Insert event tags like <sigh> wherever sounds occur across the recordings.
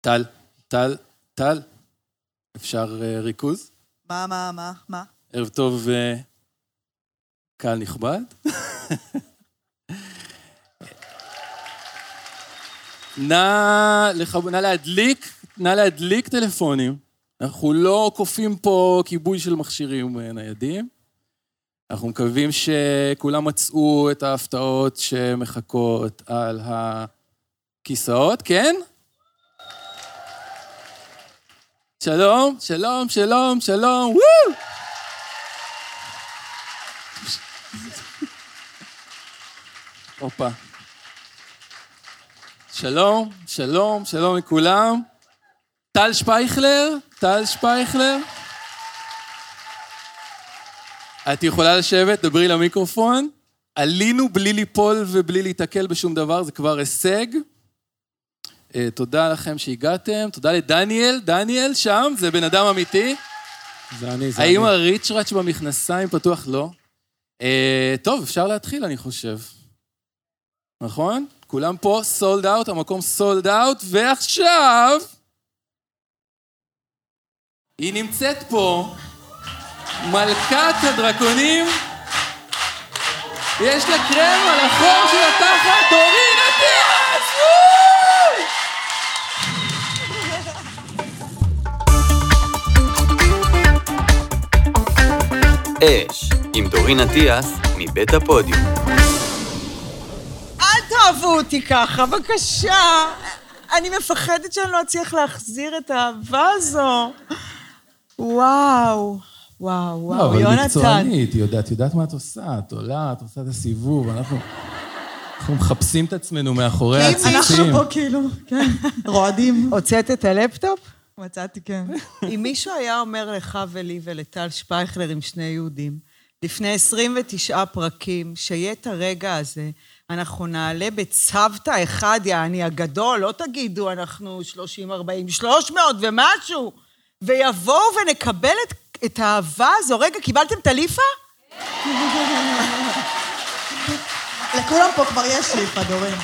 טל, טל, טל, אפשר אה, ריכוז? מה, מה, מה, מה? ערב טוב, אה, קהל נכבד. <laughs> נא, לכב... נא להדליק, נא להדליק טלפונים. אנחנו לא כופים פה כיבוי של מכשירים אה, ניידים. אנחנו מקווים שכולם מצאו את ההפתעות שמחכות על הכיסאות, כן? שלום, שלום, שלום, שלום, וואו! הופה. שלום, שלום, שלום לכולם. טל שפייכלר, טל שפייכלר. את יכולה לשבת, דברי למיקרופון. עלינו בלי ליפול ובלי להיתקל בשום דבר, זה כבר הישג. אה, תודה לכם שהגעתם, תודה לדניאל, דניאל שם, זה בן אדם אמיתי. זה אני, זה האם אני. הריצ'ראץ' במכנסיים פתוח? לא. אה, טוב, אפשר להתחיל, אני חושב. נכון? כולם פה סולד אאוט, המקום סולד אאוט, ועכשיו... היא נמצאת פה, מלכת הדרקונים. יש לה קרם על החור של התחת, דורין אש, עם דורין אטיאס, מבית הפודיום. אל תאהבו אותי ככה, בבקשה. אני מפחדת שאני לא אצליח להחזיר את האהבה הזו. וואו, וואו, לא, וואו, אבל יונתן. מקצוענית, היא יודעת, יודעת מה את עושה, את עולה, את עושה את הסיבוב, אנחנו, אנחנו מחפשים את עצמנו מאחורי אם אנחנו הציצים. פה כאילו, כן, רועדים. הוצאת את הלפטופ? מצאתי, כן. <laughs> אם מישהו היה אומר לך ולי ולטל שפייכלר עם שני יהודים, לפני 29 פרקים, שיהיה את הרגע הזה, אנחנו נעלה בצוותא אחד, יעני הגדול, לא תגידו, אנחנו 30, 40, 300 ומשהו, ויבואו ונקבל את, את האהבה הזו. רגע, קיבלתם את הליפה? <laughs> לכולם פה כבר יש ליפה, דורין.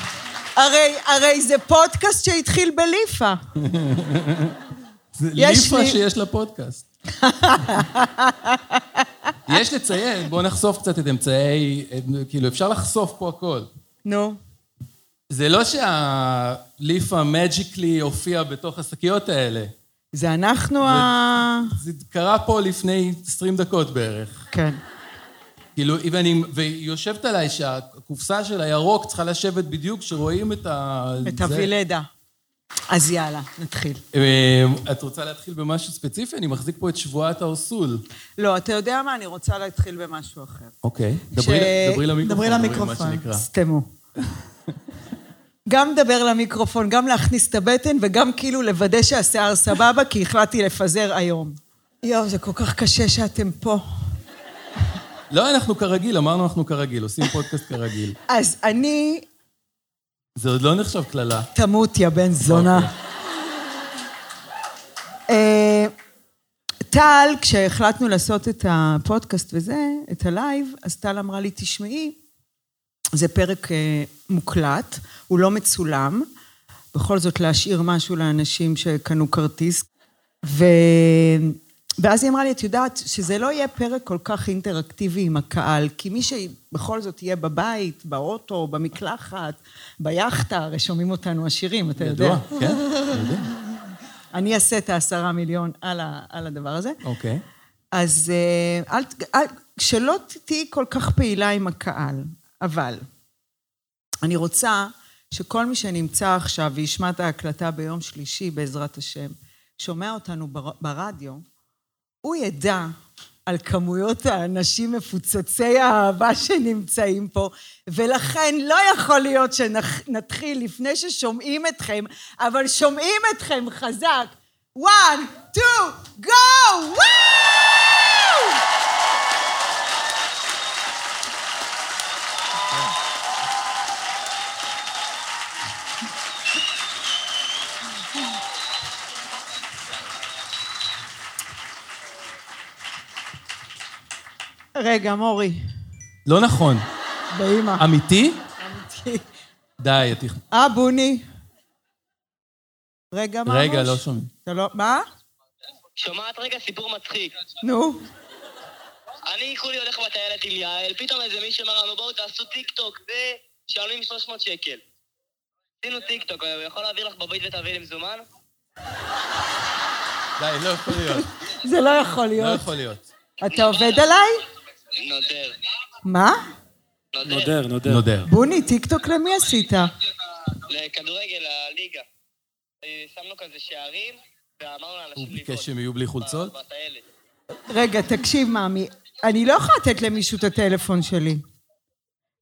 הרי, הרי זה פודקאסט שהתחיל בליפה. <laughs> זה ליפה לי- שיש לה פודקאסט. <laughs> יש לציין, בואו נחשוף קצת את אמצעי, כאילו, אפשר לחשוף פה הכל. נו. זה לא שהליפה מג'יקלי הופיע בתוך השקיות האלה. זה אנחנו ה... זה קרה פה לפני 20 דקות בערך. כן. כאילו, ואני, והיא יושבת עליי שהקופסה של הירוק צריכה לשבת בדיוק כשרואים את ה... את זה. הווילדה. אז יאללה, נתחיל. אה, את רוצה להתחיל במשהו ספציפי? אני מחזיק פה את שבועת האורסול. לא, אתה יודע מה? אני רוצה להתחיל במשהו אחר. אוקיי. דברי, דברי למיקרופון. דברי למיקרופון. סתמו. גם לדבר למיקרופון, גם להכניס את הבטן, וגם כאילו לוודא שהשיער סבבה, כי החלטתי לפזר היום. יואו, זה כל כך קשה שאתם פה. לא, אנחנו כרגיל, אמרנו אנחנו כרגיל, עושים פודקאסט כרגיל. אז אני... זה עוד לא נחשב קללה. תמות, יא בן זונה. אוקיי. אה, טל, כשהחלטנו לעשות את הפודקאסט וזה, את הלייב, אז טל אמרה לי, תשמעי, זה פרק אה, מוקלט, הוא לא מצולם, בכל זאת להשאיר משהו לאנשים שקנו כרטיס. ו... ואז היא אמרה לי, את יודעת, שזה לא יהיה פרק כל כך אינטראקטיבי עם הקהל, כי מי שבכל זאת יהיה בבית, באוטו, במקלחת, ביאכטה, הרי שומעים אותנו עשירים, אתה יודע. ידוע, כן? יודע. אני אעשה את העשרה מיליון על, ה, על הדבר הזה. אוקיי. אז אה, אל, אל, שלא תהיי כל כך פעילה עם הקהל, אבל אני רוצה שכל מי שנמצא עכשיו וישמע את ההקלטה ביום שלישי, בעזרת השם, שומע אותנו בר, ברדיו, הוא ידע על כמויות האנשים מפוצצי האהבה שנמצאים פה, ולכן לא יכול להיות שנתחיל לפני ששומעים אתכם, אבל שומעים אתכם חזק. one, two, go! וואו! רגע, מורי, לא נכון. באימא. אמיתי? די, את... אה, בוני. רגע, ממוש. רגע, לא שומעים. אתה לא... מה? שומעת רגע סיפור מצחיק. נו. אני כולי הולך בטיילת עם יעל, פתאום איזה מישהו אמר לנו בואו תעשו טיק טוק ומשלמים 300 שקל. עשינו טיק טוק, הוא יכול להעביר לך בבית ותעביר לי מזומן? די, לא יכול להיות. זה לא יכול לא להיות. יכול להיות. אתה עובד עליי? נודר. מה? נודר. נודר, נודר. בוני, טיקטוק למי עשית? לכדורגל, לליגה. אה, שמנו כזה שערים, ואמרנו הוא לאנשים ביקש שהם יהיו בלי חולצות? רגע, תקשיב, מאמי. אני לא יכולה לתת למישהו את הטלפון שלי.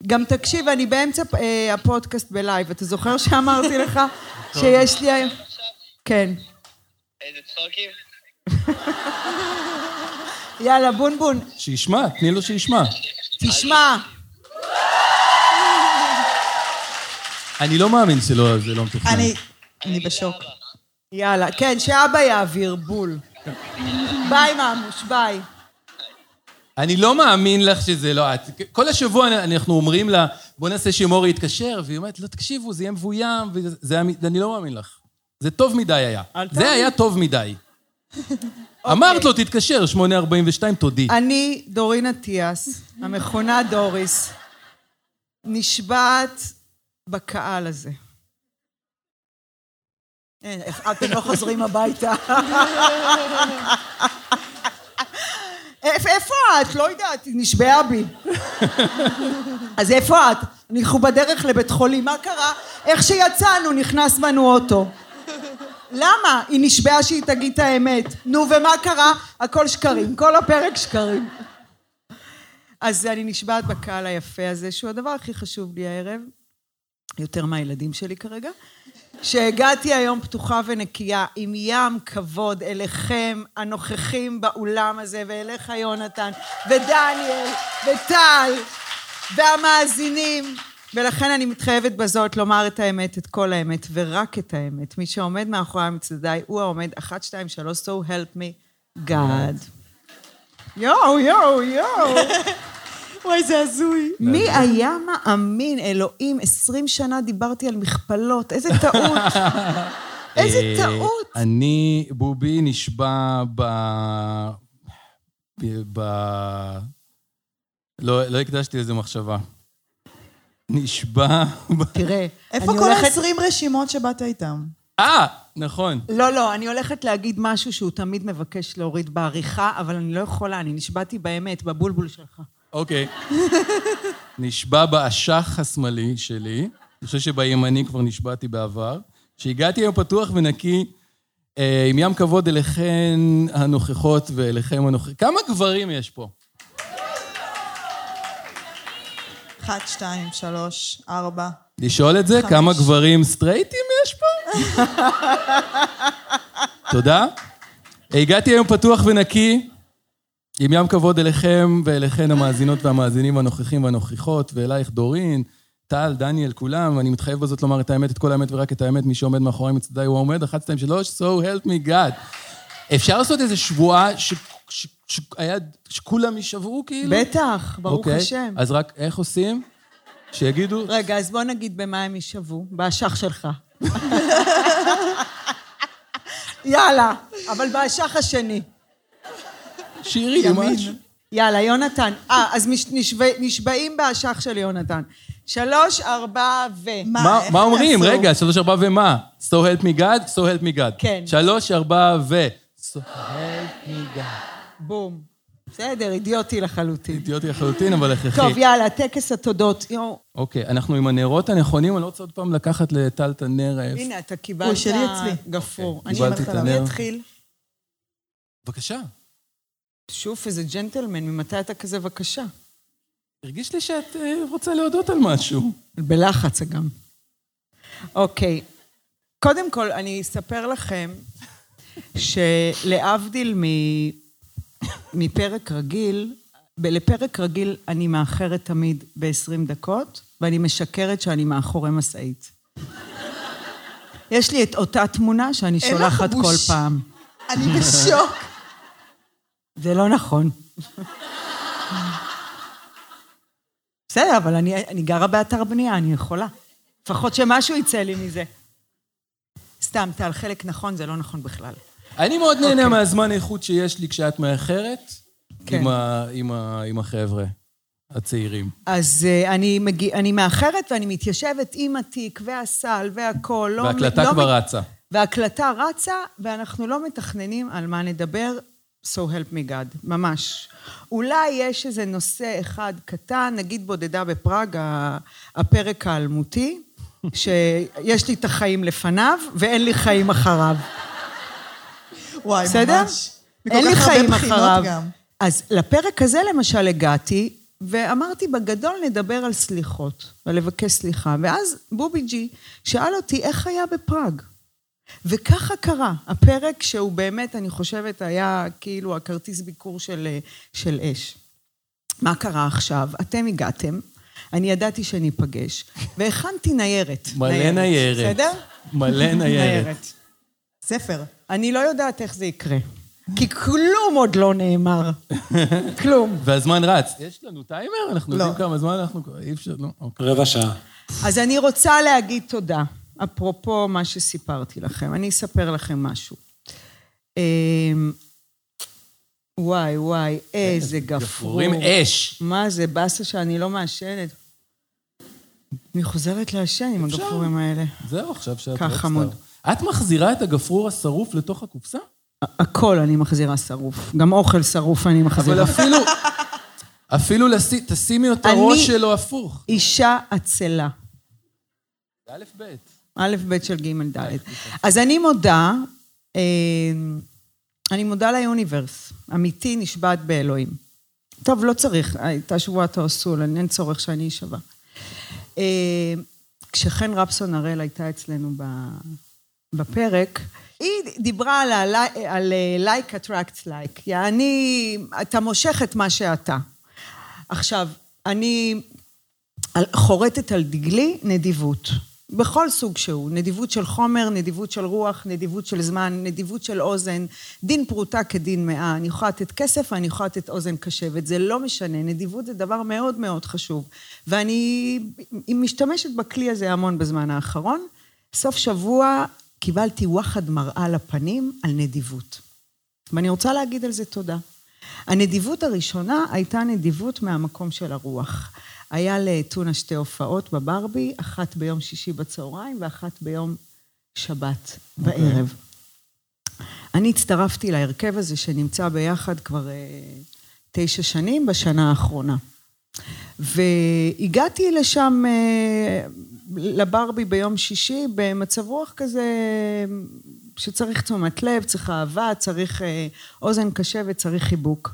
גם תקשיב, אני באמצע אה, הפודקאסט בלייב. אתה זוכר שאמרתי לך <laughs> שיש לי היום... כן. איזה צחוקים. <laughs> יאללה, בונבון, שישמע, תני לו שישמע. תשמע. אני לא מאמין שלא, זה לא מתוכנן. אני... בשוק. יאללה, כן, שאבא יעביר בול. ביי, ממוש, ביי. אני לא מאמין לך שזה לא את. כל השבוע אנחנו אומרים לה, בוא נעשה שמורי יתקשר, והיא אומרת, לא, תקשיבו, זה יהיה מבוים, וזה, אני לא מאמין לך. זה טוב מדי היה. זה. היה טוב מדי. אמרת לו, תתקשר, 8.42, תודי. אני, דורין אטיאס, המכונה דוריס, נשבעת בקהל הזה. אין, איך- אתם לא חוזרים הביתה. <laughs> איפה את? לא יודעת, היא נשבעה בי. אז איפה את? אנחנו בדרך לבית חולים, מה קרה? איך שיצאנו, נכנס בנו אוטו. למה? היא נשבעה שהיא תגיד את האמת. נו, ומה קרה? הכל שקרים. כל הפרק שקרים. אז אני נשבעת בקהל היפה הזה, שהוא הדבר הכי חשוב לי הערב, יותר מהילדים שלי כרגע, שהגעתי היום פתוחה ונקייה, עם ים כבוד אליכם, הנוכחים באולם הזה, ואליך יונתן, ודניאל, וטל, והמאזינים. ולכן אני מתחייבת בזאת לומר את האמת, את כל האמת, ורק את האמת. מי שעומד מאחורי מצדדיי הוא העומד, אחת, שתיים, שלוש, so help me God. יואו, יואו, יואו. <laughs> וואי, זה הזוי. מי היה מאמין, אלוהים, עשרים שנה דיברתי על מכפלות, איזה טעות. <laughs> איזה אה, טעות. אני, בובי, נשבע ב... ב... ב... לא, לא הקדשתי לזה מחשבה. נשבע. תראה, <laughs> איפה אני כל הולכת... ה-20 רשימות שבאת איתם? אה, נכון. לא, לא, אני הולכת להגיד משהו שהוא תמיד מבקש להוריד בעריכה, אבל אני לא יכולה, אני נשבעתי באמת, בבולבול שלך. אוקיי. <laughs> נשבע באשך השמאלי שלי, אני חושב שבימני כבר נשבעתי בעבר, שהגעתי היום פתוח ונקי, אה, עם ים כבוד אליכן הנוכחות ואליכם הנוכחים. כמה גברים יש פה? אחת, שתיים, שלוש, ארבע. לשאול את זה? חמש. כמה גברים סטרייטים יש פה? תודה. הגעתי היום פתוח ונקי, עם ים כבוד אליכם ואליכן המאזינות והמאזינים הנוכחים והנוכחות, ואלייך דורין, טל, דניאל, כולם, ואני מתחייב בזאת לומר את האמת, את כל האמת ורק את האמת, מי שעומד מאחורי מצדדיי הוא העומד, אחת, שתיים, שלוש, so help me God. אפשר לעשות איזו שבועה ש- ש- שהיה, שכולם יישבעו כאילו? בטח, ברוך אוקיי, השם. אז רק איך עושים? שיגידו, רגע, אז בוא נגיד במה הם יישבו. באשך שלך. <laughs> יאללה, אבל באשך השני. שירי משהו. יאללה, יונתן. אה, אז נשבע- נשבעים באשך של יונתן. שלוש, ארבע ו... מה, אומרים? רגע, שלוש, ארבע ומה? So help me God, so help me God. כן. שלוש, ארבע ו... So help me God. בום. בסדר, אידיוטי לחלוטין. אידיוטי לחלוטין, אבל הכרחי. טוב, יאללה, טקס התודות. אוקיי, אנחנו עם הנרות הנכונים, אני לא רוצה עוד פעם לקחת לטל את הנר. הנה, אתה קיבלת... הוא שלי אצלי. גפרור. אני קיבלתי אומרת את לה, הנר. מי יתחיל? בבקשה. שוף, איזה ג'נטלמן, ממתי אתה כזה בבקשה? הרגיש לי שאת אה, רוצה להודות על משהו. בלחץ גם. אוקיי. קודם כל, אני אספר לכם שלהבדיל מ- מפרק רגיל, לפרק רגיל אני מאחרת תמיד ב-20 דקות, ואני משקרת שאני מאחורי משאית. יש לי את אותה תמונה שאני שולחת. כל פעם. אני בשוק. זה לא נכון. בסדר, אבל אני, אני גרה באתר בנייה, אני יכולה. לפחות שמשהו יצא לי מזה. סתם, טל, חלק נכון, זה לא נכון בכלל. אני מאוד נהנה אוקיי. מהזמן איכות שיש לי כשאת מאחרת כן. עם ה- עם ה- עם החבר'ה הצעירים. אז אה, אני, מגיע, אני מאחרת ואני מתיישבת עם התיק והסל והכול. לא, וההקלטה לא כבר רצה. וההקלטה רצה, ואנחנו לא מתכננים על מה נדבר, so help me God, ממש. אולי יש איזה נושא אחד קטן, נגיד בודדה בפראג, הפרק האלמותי, <laughs> שיש לי את החיים לפניו ואין לי חיים אחריו. וואי, בסדר? ממש. אין לי חיים אחריו. גם. אז לפרק הזה למשל הגעתי, ואמרתי, בגדול נדבר על סליחות, על לבקש סליחה. ואז בובי ג'י שאל אותי, איך היה בפראג? וככה קרה. הפרק שהוא באמת, אני חושבת, היה כאילו הכרטיס ביקור של, של אש. מה קרה עכשיו? אתם הגעתם, אני ידעתי שניפגש, והכנתי ניירת. מלא ניירת. בסדר? מלא <laughs> ניירת. ספר. אני לא יודעת איך זה יקרה. כי כלום עוד לא נאמר. <laughs> כלום. והזמן רץ. יש לנו טיימר? אנחנו לא. יודעים כמה זמן אנחנו... אי אפשר, לא. אוקיי. רבע שעה. אז אני רוצה להגיד תודה, אפרופו מה שסיפרתי לכם. אני אספר לכם משהו. אמ, וואי, וואי, איזה גפרור. גפרורים אש. מה זה, באסה שאני לא מעשנת. אני חוזרת לעשן עם. הגפרורים האלה. זהו, עכשיו שאת ככה רוקסטאר. את מחזירה את הגפרור השרוף לתוך הקופסה? הכל אני מחזירה שרוף. גם אוכל שרוף אני אבל מחזירה. אפילו... אפילו לסי- תשימי את אני- הראש שלו הפוך. אישה עצלה. זה א' ב'. א', ב' של ג', ד'. אז אני מודה, אה, אני מודה ל universe. אמיתי נשבעת באלוהים. טוב, לא צריך, הייתה שבועת האוסול, אין צורך שאני אשבע. אה, כשחן רפסון הראל הייתה אצלנו ב- בפרק, היא דיברה על, ה- על אה, like attracts like, יעני, אתה מושך את מה שאתה. עכשיו, אני חורטת על דגלי נדיבות. בכל סוג שהוא, נדיבות של חומר, נדיבות של רוח, נדיבות של זמן, נדיבות של אוזן, דין פרוטה כדין מאה. אני יכולה לתת כסף ואני יכולה לתת אוזן קשבת, זה לא משנה, נדיבות זה דבר מאוד מאוד חשוב. ואני משתמשת בכלי הזה המון בזמן האחרון. סוף שבוע קיבלתי וואחד מראה לפנים על נדיבות. ואני רוצה להגיד על זה תודה. הנדיבות הראשונה הייתה נדיבות מהמקום של הרוח. היה לטונה שתי הופעות בברבי, אחת ביום שישי בצהריים ואחת ביום שבת בערב. אני הצטרפתי להרכב הזה שנמצא ביחד כבר אה, תשע שנים בשנה האחרונה. והגעתי לשם, אה, לברבי ביום שישי, במצב רוח כזה שצריך תשומת לב, צריך אהבה, צריך אה, אוזן קשבת, צריך חיבוק.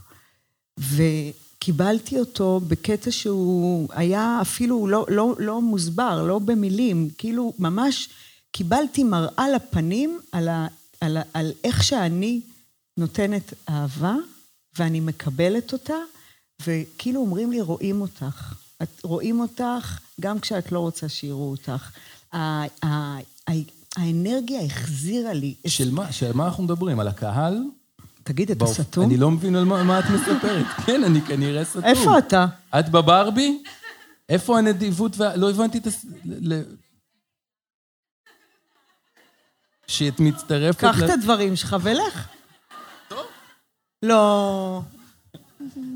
וקיבלתי אותו בקטע שהוא היה אפילו לא, לא, לא מוסבר, לא במילים, כאילו ממש קיבלתי מראה לפנים על, ה, על, ה, על איך שאני נותנת אהבה ואני מקבלת אותה, וכאילו אומרים לי, רואים אותך. את, רואים אותך גם כשאת לא רוצה שיראו אותך. האנרגיה החזירה לי. של מה? של מה אנחנו מדברים? על הקהל? תגיד, אתה סתום? אני לא מבין על מה מה את מספרת. <laughs> כן, אני כנראה סתום. איפה אתה? את בברבי? איפה הנדיבות וה... לא הבנתי את הס... ל... שאת מצטרפת... קח את הדברים שלך ולך. לא.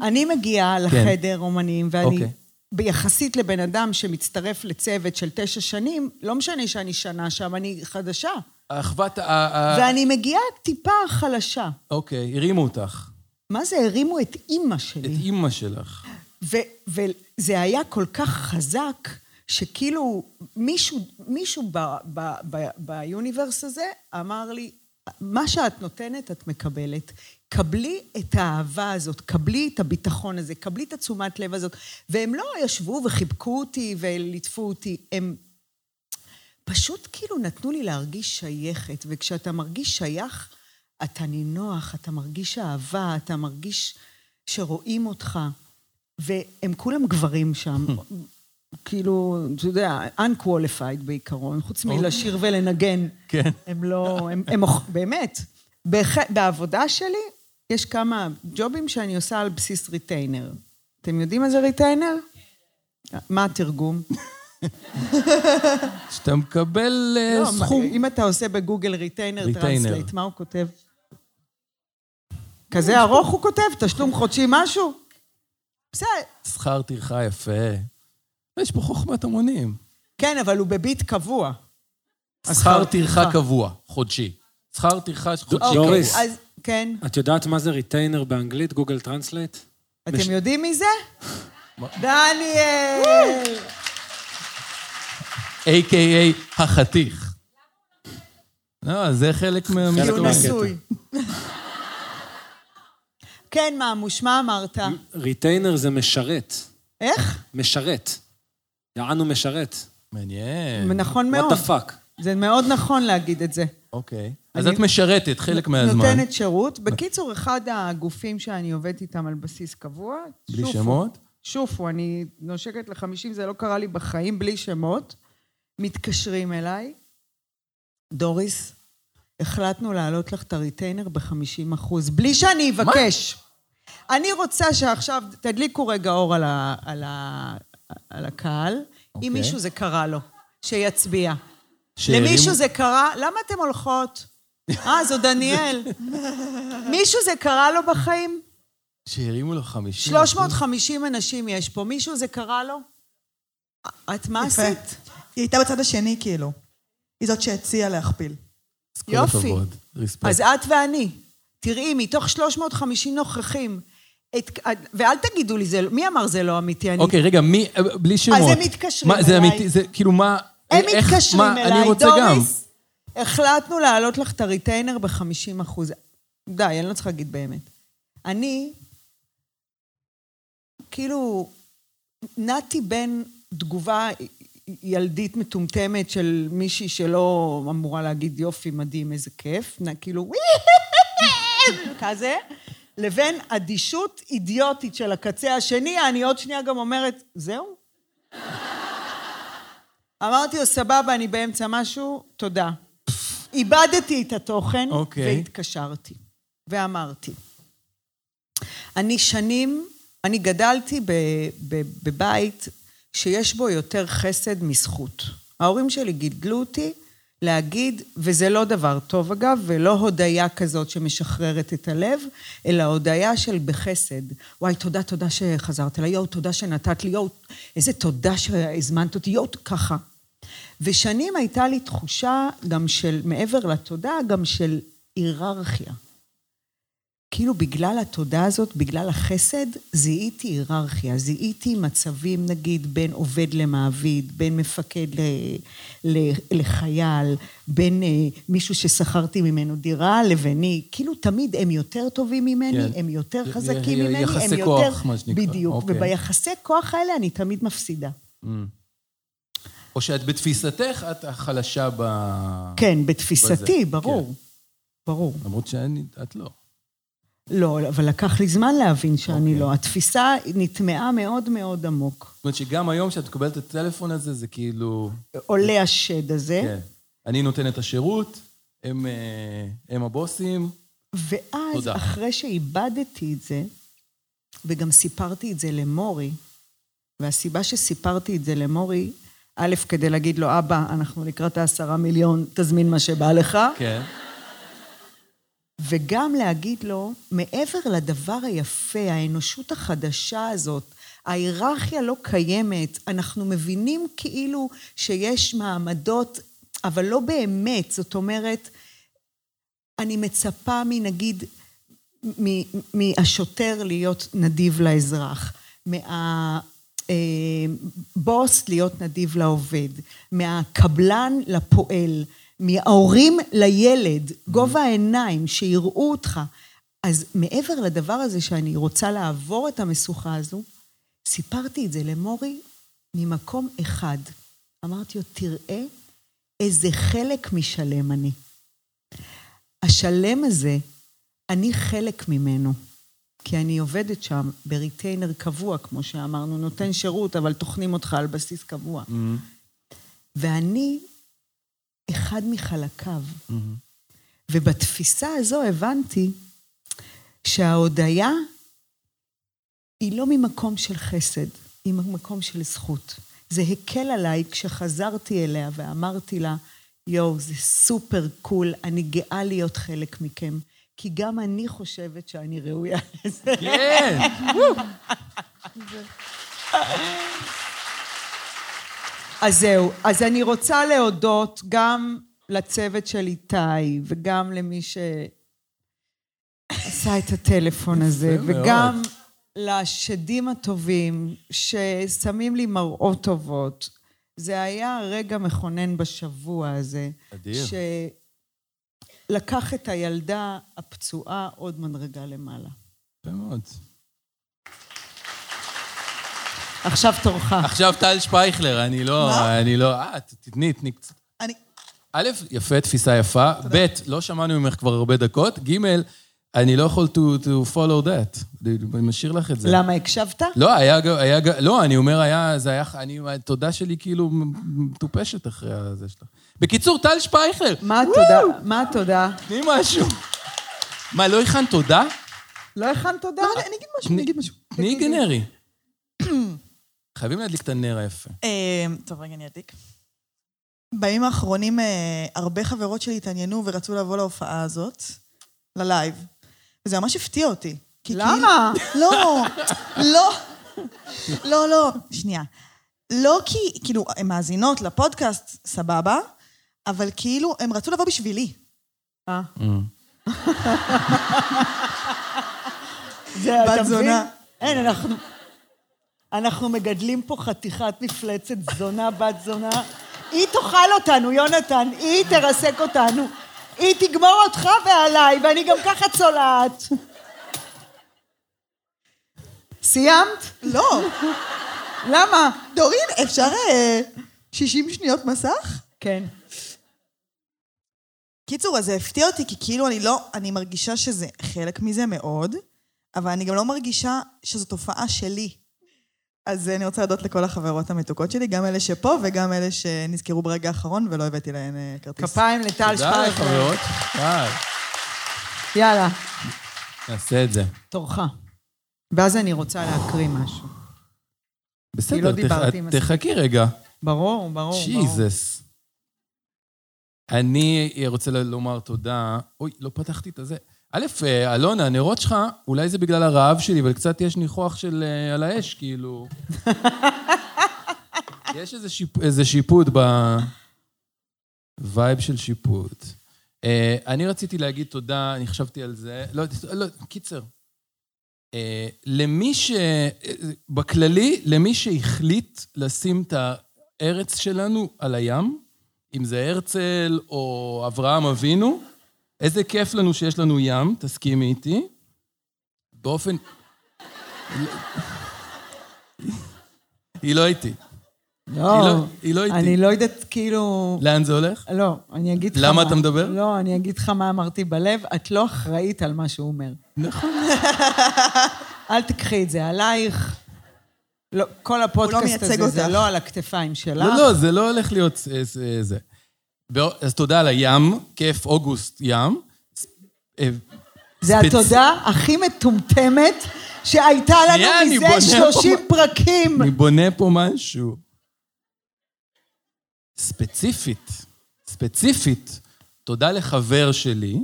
אני מגיעה לחדר אומנים, ואני, אוקיי. ביחסית לבן אדם שמצטרף לצוות של תשע שנים, לא משנה שאני שנה שם, אני חדשה. אחוות ה... ה- ואני מגיעה טיפה חלשה. אוקיי, הרימו אותך. מה זה, הרימו את אימא שלי. את אימא שלך. ו- וזה היה כל כך חזק, שכאילו מישהו, מישהו ב- ב- ב- ביוניברס הזה אמר לי, מה שאת נותנת, את מקבלת. קבלי את האהבה הזאת, קבלי את הביטחון הזה, קבלי את התשומת לב הזאת. והם לא ישבו וחיבקו אותי וליטפו אותי, הם פשוט כאילו נתנו לי להרגיש שייכת, וכשאתה מרגיש שייך, אתה נינוח, אתה מרגיש אהבה, אתה מרגיש שרואים אותך. והם כולם גברים שם. כאילו, אתה יודע, unqualified בעיקרון, חוץ מלשיר ולנגן. כן. הם לא, הם, הם באמת. בח, בעבודה שלי יש כמה ג'ובים שאני עושה על בסיס ריטיינר. אתם יודעים מה זה ריטיינר? מה התרגום? <laughs> שאתה מקבל אה, לא, סכום. אם אתה עושה בגוגל ריטיינר. Translate, מה הוא כותב? כזה ארוך הוא כותב? תשלום חודשי משהו? בסדר. שכר טרחה יפה. יש פה חוכמת המונים. כן, אבל הוא בביט קבוע. שכר טרחה קבוע, חודשי. שכר טרחה חודשי קבוע. אז כן. את יודעת מה זה ריטיינר באנגלית, גוגל Translate? אתם מש- יודעים מי זה? <laughs> דניאל! A.K.A. החתיך. לא, זה חלק מה... כי הוא. נשוי. כן, ממוש, מה אמרת? ריטיינר זה משרת. איך? משרת. יענו משרת. מעניין. נכון what מאוד. the fuck. זה מאוד נכון להגיד את זה. אוקיי. אז את משרתת חלק מהזמן. נותנת שירות. בקיצור, אחד הגופים שאני עובדת איתם על בסיס קבוע, בלי. שמות? שופו, אני נושקת לחמישים, זה לא קרה לי בחיים, בלי שמות. מתקשרים אליי, דוריס, החלטנו להעלות לך את הריטיינר ב-50 אחוז, בלי שאני אבקש. אני רוצה שעכשיו, תדליקו רגע אור על, ה, על, ה, על הקהל. אוקיי. אם מישהו זה קרה לו, שיצביע. שהרימו- למישהו זה קרה, למה אתם הולכות? <laughs> אה, זו דניאל. מישהו זה קרה לו בחיים? שהרימו לו 50. 350 אנשים יש פה, מישהו זה קרה לו? את מה. עשית? היא הייתה בצד השני, כאילו. היא זאת שהציעה להכפיל. יופי. אז את ואני, תראי, מתוך 350 נוכחים, את, ואל תגידו לי, זה, מי אמר זה לא אמיתי? אני, אוקיי, רגע, מי, בלי שמות. אז הם מתקשרים מה, זה אליי. אמיתי, זה כאילו מה... הם איך- מתקשרים מה, אליי, אני רוצה גם. החלטנו להעלות לך את הריטיינר ב-50 אחוז. די, אני לא צריכה להגיד באמת. אני, כאילו, נעתי בין תגובה ילדית מטומטמת של מישהי שלא אמורה להגיד יופי, מדהים, איזה כיף, נ- כאילו, <laughs> כזה, לבין אדישות אידיוטית של הקצה השני, אני עוד שנייה גם אומרת, זהו? אמרתי לו, סבבה, אני באמצע משהו, תודה. איבדתי את התוכן, אוקיי. והתקשרתי. ואמרתי, אני שנים, אני גדלתי ב, ב, בבית שיש בו יותר חסד מזכות. ההורים שלי גידלו אותי להגיד, וזה לא דבר טוב אגב, ולא הודיה כזאת שמשחררת את הלב, אלא הודיה של בחסד. וואי, תודה, תודה שחזרת אליי, יואו, תודה שנתת לי, יואו, איזה תודה שהזמנת אותי, יואו, ככה. ושנים הייתה לי תחושה גם של, מעבר לתודה, גם של היררכיה. כאילו בגלל התודה הזאת, בגלל החסד, זיהיתי היררכיה, זיהיתי מצבים נגיד בין עובד למעביד, בין מפקד ל, ל, לחייל, בין אה, מישהו ששכרתי ממנו דירה לביני, כאילו תמיד הם יותר טובים ממני, כן. הם יותר חזקים י- ממני, יחסי הם יותר... כוח, מה שנקרא. בדיוק, אוקיי. וביחסי כוח האלה אני תמיד מפסידה. Mm. או שאת בתפיסתך, את החלשה ב... כן, בתפיסתי, בזה, ברור. ברור. למרות שאת לא. לא, אבל לקח לי זמן להבין שאני אוקיי. לא. התפיסה נטמעה מאוד מאוד עמוק. זאת אומרת שגם היום כשאת מקבלת את הטלפון הזה, זה כאילו... עולה השד הזה, כן. אני נותן את השירות, הם, אה, הם הבוסים. ואז תודה. אחרי שאיבדתי את זה, וגם סיפרתי את זה למורי, והסיבה שסיפרתי את זה למורי, א', כדי להגיד לו, אבא, אנחנו לקראת העשרה מיליון, תזמין מה שבא לך, כן. וגם להגיד לו, מעבר לדבר היפה, האנושות החדשה הזאת, ההיררכיה לא קיימת, אנחנו מבינים כאילו שיש מעמדות, אבל לא באמת. זאת אומרת, אני מצפה מנגיד, מהשוטר להיות נדיב לאזרח, מהבוס להיות נדיב לעובד, מהקבלן לפועל, מההורים לילד, גובה העיניים, שיראו אותך. אז מעבר לדבר הזה שאני רוצה לעבור את המשוכה הזו, סיפרתי את זה למורי ממקום אחד. אמרתי לו, תראה איזה חלק משלם אני. השלם הזה, אני חלק ממנו. כי אני עובדת שם בריטיינר קבוע, כמו שאמרנו, נותן שירות, אבל טוחנים אותך על בסיס קבוע. Mm-hmm. ואני אחד מחלקיו. ובתפיסה הזו הבנתי שההודיה היא לא ממקום של חסד, היא ממקום של זכות. זה הקל עליי כשחזרתי אליה ואמרתי לה, יואו, זה סופר קול, אני גאה להיות חלק מכם, כי גם אני חושבת שאני ראויה לזה. כן. <laughs> אז זהו, אז אני רוצה להודות גם לצוות של איתי, וגם למי שעשה את הטלפון הזה. וגם לשדים הטובים, ששמים לי מראות טובות. זה היה רגע מכונן בשבוע הזה. אדיר. שלקח את הילדה הפצועה עוד מדרגה למעלה. יפה מאוד. עכשיו תורך. עכשיו טל שפייכלר, אני לא... מה? אני לא... אה, תתני, תתני קצת. אני... א', יפה, תפיסה יפה. ב', לא שמענו ממך כבר הרבה דקות. ג', אני לא יכול to, to follow that. אני משאיר לך את זה. למה, הקשבת? לא, היה, היה, לא, אני אומר, היה, זה היה, אני, התודה שלי כאילו מטופשת אחרי הזה שלך. בקיצור, טל שפייכלר, מה התודה? מה התודה? תני משהו. מה, לא הכנת תודה? לא הכנת תודה? לא, אני אגיד משהו, אני אגיד משהו. תני גנרי. <clears throat> חייבים להדליק את הנר היפה. אה, טוב, רגע, אני אדליק. בימים האחרונים אה, הרבה חברות שלי התעניינו ורצו לבוא להופעה הזאת, ללייב, וזה ממש הפתיע אותי. למה? כאילו- לא, לא, לא, לא, שנייה. לא כי, כאילו, הן מאזינות לפודקאסט, סבבה, אבל כאילו, הן רצו לבוא בשבילי. אה. <laughs> זה, אתה מבין? אין, אנחנו... אנחנו מגדלים פה חתיכת מפלצת זונה, בת זונה. היא תאכל אותנו, יונתן, היא תרסק אותנו. היא תגמור אותך ועליי, ואני גם ככה צולעת. סיימת? לא, למה? דורין, אפשר אה, 60 שניות מסך? כן. קיצור, אז זה הפתיע אותי, כי כאילו אני לא, אני מרגישה שזה חלק מזה מאוד, אבל אני גם לא מרגישה שזו תופעה שלי. אז אני רוצה להודות לכל החברות המתוקות שלי, גם אלה שפה וגם אלה שנזכרו ברגע האחרון ולא הבאתי להן אה, כרטיס. כפיים לטל תודה שפייכר. לחברות. יאללה, נעשה את זה. תורך. ואז אני רוצה להקריא משהו. בסדר, לא תח-. תחכי רגע. ברור, ברור, ברור. ג'יזוס. אני רוצה לומר תודה. אוי, לא פתחתי את הזה. א', אה, אלונה, הנרות שלך, אולי זה בגלל הרעב שלי, אבל קצת יש ניחוח של אה, על האש, כאילו. <laughs> יש איזה, שיפ, איזה שיפוט ב... vibe של שיפוט. אה, אני רציתי להגיד תודה, אני חשבתי על זה. לא, לא, קיצר. אה, למי ש... בכללי, למי שהחליט לשים את הארץ שלנו על הים, אם זה הרצל או אברהם אבינו, איזה כיף לנו שיש לנו ים, תסכימי איתי. באופן... היא לא איתי. לא, היא לא- היא לא איתי. אני לא יודעת, כאילו... לאן זה הולך? לא, אני אגיד לך למה מה- אתה מדבר? לא, אני אגיד לך מה אמרתי בלב, את לא אחראית על מה שהוא אומר. נכון. <laughs> אל תקחי את זה עלייך. לא, כל הפודקאסט מייצג הזה זה. לא על הכתפיים שלך. לא, לא, זה לא הולך להיות אה, זה. זה. בא- אז תודה על הים, כיף אוגוסט ים. אה, זה התודה הכי מטומטמת שהייתה לנו מזה פה 30 מה- פרקים. אני בונה פה משהו. ספציפית, ספציפית, תודה לחבר שלי,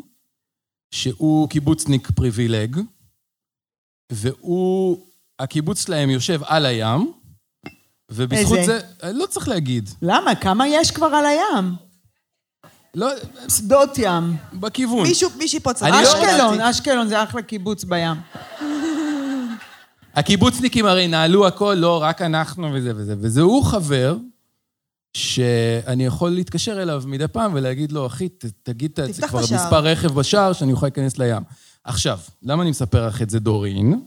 שהוא קיבוצניק פריבילג, והוא, הקיבוץ שלהם יושב על הים, ובזכות איזה? זה, לא צריך להגיד, למה? כמה יש כבר על הים? לא, שדות ים. בכיוון. מישהו, מישהי פה אני צדקה. לא- אשקלון, אשקלון זה אחלה קיבוץ בים. הקיבוצניקים הרי נעלו הכל, לא, רק אנחנו וזה וזה. וזה הוא חבר שאני יכול להתקשר אליו מדי פעם ולהגיד לו, אחי, ת, תגיד את זה תפתח כבר את השער." מספר רכב בשער שאני אוכל להיכנס לים. עכשיו, למה אני מספר לך את זה, דורין?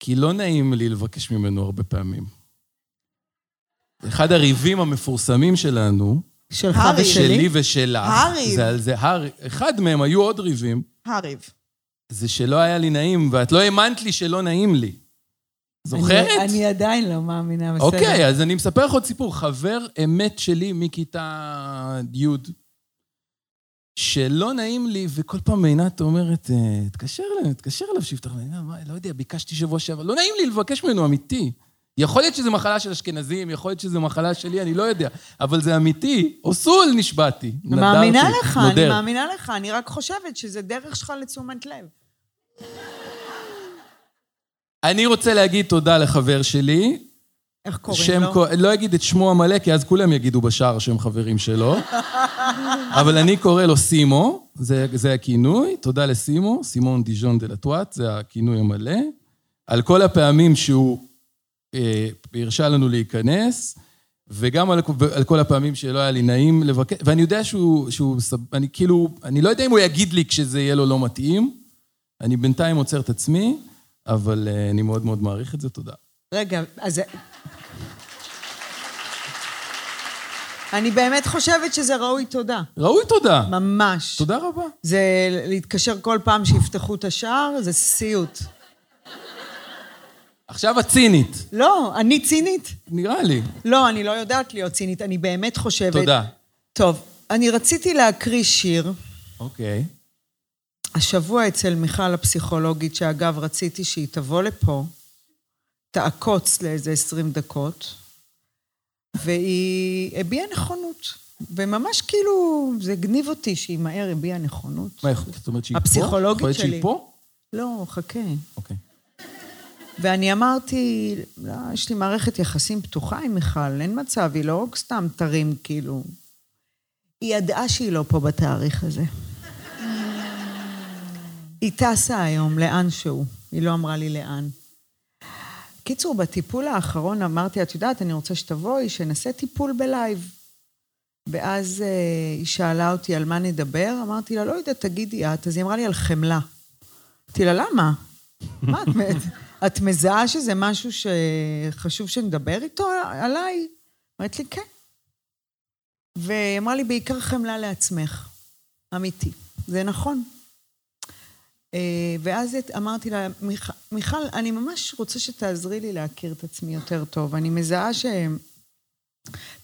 כי לא נעים לי לבקש ממנו הרבה פעמים. אחד הריבים המפורסמים שלנו, שלך הרי. ושלי. שלי ושלך, הריב. זה על זה, הר... אחד מהם, היו עוד ריבים, הריב. זה שלא היה לי נעים, ואת לא האמנת לי שלא נעים לי. זוכרת? אני, אני עדיין לא מאמינה, בסדר. אוקיי, אז אני מספר לך עוד סיפור. חבר אמת שלי מכיתה י', שלא נעים לי, וכל פעם עינת אומרת, אה, תתקשר אליו, תתקשר אליו שיפתח לי. לא יודע, ביקשתי שבוע שעבר, לא נעים לי לבקש ממנו, אמיתי. יכול להיות שזו מחלה של אשכנזים, יכול להיות שזו מחלה שלי, אני לא יודע. אבל זה אמיתי. אוסול נשבעתי. אני מאמינה לך, אני. מאמינה לך, אני רק חושבת שזה דרך שלך לתשומת לב. אני רוצה להגיד תודה לחבר שלי. איך קוראים שם לו? קו- לא אגיד את שמו המלא, כי אז כולם יגידו בשער שהם חברים שלו. אבל אני קורא לו סימו, זה, זה הכינוי. תודה לסימו, סימון דיז'ון דה לטואט, זה הכינוי המלא. על כל הפעמים שהוא אה, הרשה לנו להיכנס, וגם על, על כל הפעמים שלא היה לי נעים לבקר, ואני יודע שהוא, שהוא, אני כאילו, אני לא יודע אם הוא יגיד לי כשזה יהיה לו לא מתאים. אני בינתיים עוצר את עצמי, אבל אה, אני מאוד מאוד מעריך את זה, תודה. רגע, אז... אני באמת חושבת שזה ראוי תודה. ראוי תודה. ממש. תודה רבה. זה להתקשר כל פעם שיפתחו את השער, זה סיוט. עכשיו הצינית, לא, אני צינית? נראה לי. לא, אני לא יודעת להיות צינית, אני באמת חושבת... תודה. טוב, אני רציתי להקריא שיר. אוקיי. השבוע אצל מיכל הפסיכולוגית, שאגב, רציתי שהיא תבוא לפה, תעקוץ לאיזה 20 דקות, והיא הביעה נכונות. וממש כאילו, זה הגניב אותי שהיא מהר הביעה נכונות. מה, יכול- זאת אומרת שהיא פה? הפסיכולוגית יכול להיות שהיא שלי. פה? לא, חכה. אוקיי. ואני אמרתי, לא, יש לי מערכת יחסים פתוחה עם מיכל, אין מצב, היא לא סתם תרים, כאילו. היא ידעה שהיא לא פה בתאריך הזה. היא טסה היום לאן שהוא, היא לא אמרה לי לאן. קיצור, בטיפול האחרון אמרתי, את יודעת, אני רוצה שתבואי, שנעשה טיפול בלייב. ואז אה, היא שאלה אותי על מה נדבר, אמרתי לה, לא יודעת, תגידי את. אז היא אמרה לי על חמלה. אמרתי לה, למה? מה, את, <laughs> את מזהה שזה משהו שחשוב שנדבר איתו עליי? אמרת לי, כן. והיא אמרה לי, בעיקר חמלה לעצמך. אמיתי. זה נכון. אה, ואז אמרתי לה, "מיכל- אני ממש רוצה שתעזרי לי להכיר את עצמי יותר טוב. אני מזהה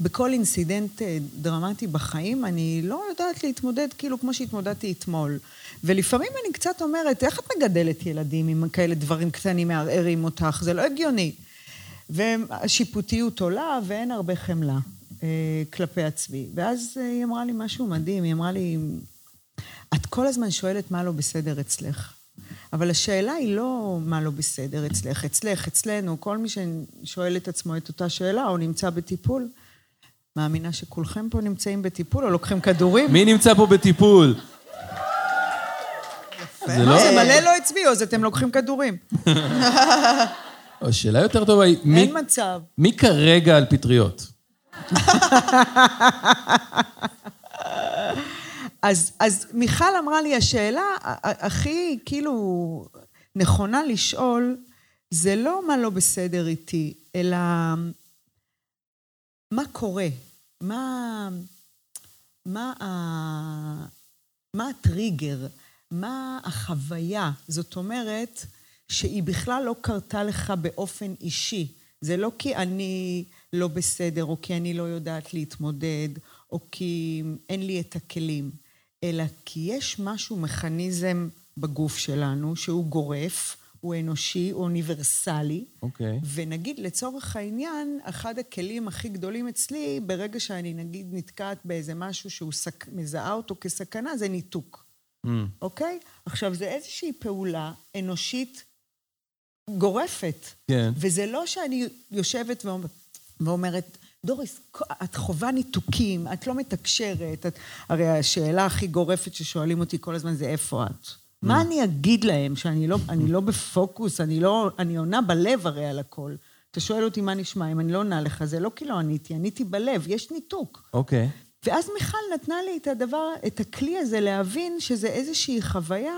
שבכל אינסידנט אה, דרמטי בחיים, אני לא יודעת להתמודד כאילו כמו שהתמודדתי אתמול. ולפעמים אני קצת אומרת, איך את מגדלת ילדים עם כאלה דברים קטנים מערערים אותך? זה לא הגיוני. והשיפוטיות עולה ואין הרבה חמלה אה, כלפי עצמי. ואז היא אמרה לי משהו מדהים, היא אמרה לי, את כל הזמן שואלת מה לא בסדר אצלך. אבל השאלה היא לא מה לא בסדר אצלך, אצלך, אצלנו, כל מי ששואל את עצמו את אותה שאלה או נמצא בטיפול, מאמינה שכולכם פה נמצאים בטיפול או לוקחים כדורים? מי נמצא פה בטיפול? זה לא... זה, מלא לא הצביעו, אז אתם לוקחים כדורים. <laughs> השאלה יותר טובה היא, מי- אין מצב. מי כרגע על פטריות? <laughs> אז, אז מיכל אמרה לי, השאלה הכי כאילו נכונה לשאול, זה לא מה לא בסדר איתי, אלא מה קורה? מה, מה, ה, מה הטריגר? מה החוויה? זאת אומרת, שהיא בכלל לא קרתה לך באופן אישי. זה לא כי אני לא בסדר, או כי אני לא יודעת להתמודד, או כי אין לי את הכלים, אלא כי יש משהו, מכניזם בגוף שלנו, שהוא גורף, הוא אנושי, הוא אוניברסלי. אוקיי. ונגיד, לצורך העניין, אחד הכלים הכי גדולים אצלי, ברגע שאני נגיד נתקעת באיזה משהו שהוא סק... מזהה אותו כסכנה, זה ניתוק. Mm. אוקיי? עכשיו, זה איזושהי פעולה אנושית גורפת. כן. וזה לא שאני יושבת ואומר, ואומרת, דוריס, את חווה ניתוקים, את לא מתקשרת. את... הרי השאלה הכי גורפת ששואלים אותי כל הזמן זה איפה את? מה אני אגיד להם שאני לא, אני לא בפוקוס, אני לא... אני עונה בלב הרי על הכל. אתה שואל אותי מה נשמע, אם אני לא עונה לך, זה לא כי לא עניתי, עניתי בלב, יש ניתוק. אוקיי. ואז מיכל נתנה לי את הדבר, את הכלי הזה להבין שזה איזושהי חוויה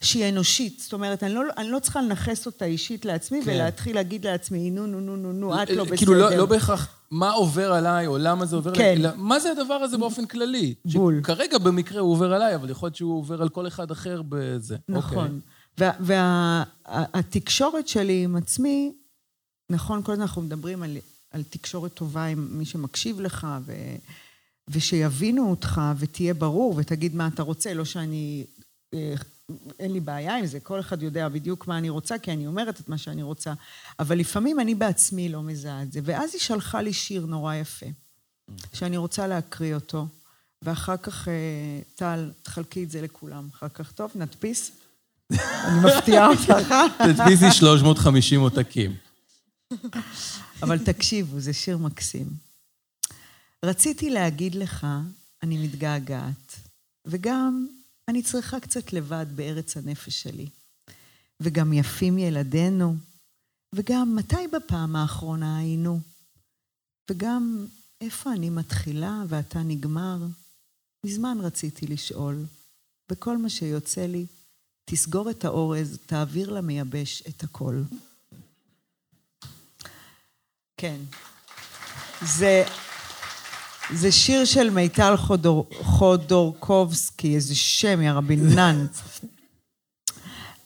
שהיא אנושית. זאת אומרת, אני לא, אני לא צריכה לנכס אותה אישית לעצמי כן. ולהתחיל להגיד לעצמי, נו, נו, נו, נו, נו, את לא בסדר. כאילו, לא, לא בהכרח מה עובר עליי, או למה זה עובר כן. עליי, אלא מה זה הדבר הזה באופן כללי. בול. כרגע במקרה הוא עובר עליי, אבל יכול להיות שהוא עובר על כל אחד אחר בזה. נכון. והתקשורת שלי עם עצמי, נכון, כל הזמן אנחנו מדברים על, על תקשורת טובה עם מי שמקשיב לך, ו, ושיבינו אותך, ותהיה ברור, ותגיד מה אתה רוצה, לא שאני אה, אין לי בעיה עם זה, כל אחד יודע בדיוק מה אני רוצה, כי אני אומרת את מה שאני רוצה. אבל לפעמים אני בעצמי לא מזהה את זה. ואז היא שלחה לי שיר נורא יפה, שאני רוצה להקריא אותו, ואחר כך, אה, טל, תחלקי את זה לכולם. אחר כך, טוב, נדפיס. <laughs> אני מפתיעה אותך. תדפיסי 350 עותקים. אבל תקשיבו, זה שיר מקסים. רציתי להגיד לך, אני מתגעגעת, וגם אני צריכה קצת לבד בארץ הנפש שלי. וגם יפים ילדינו, וגם מתי בפעם האחרונה היינו? וגם איפה אני מתחילה ואתה נגמר? מזמן רציתי לשאול, וכל מה שיוצא לי, תסגור את האורז, תעביר למייבש את הכל. כן. זה, זה שיר של מיטל חודור, חודורקובסקי, איזה שם, יא רבינן.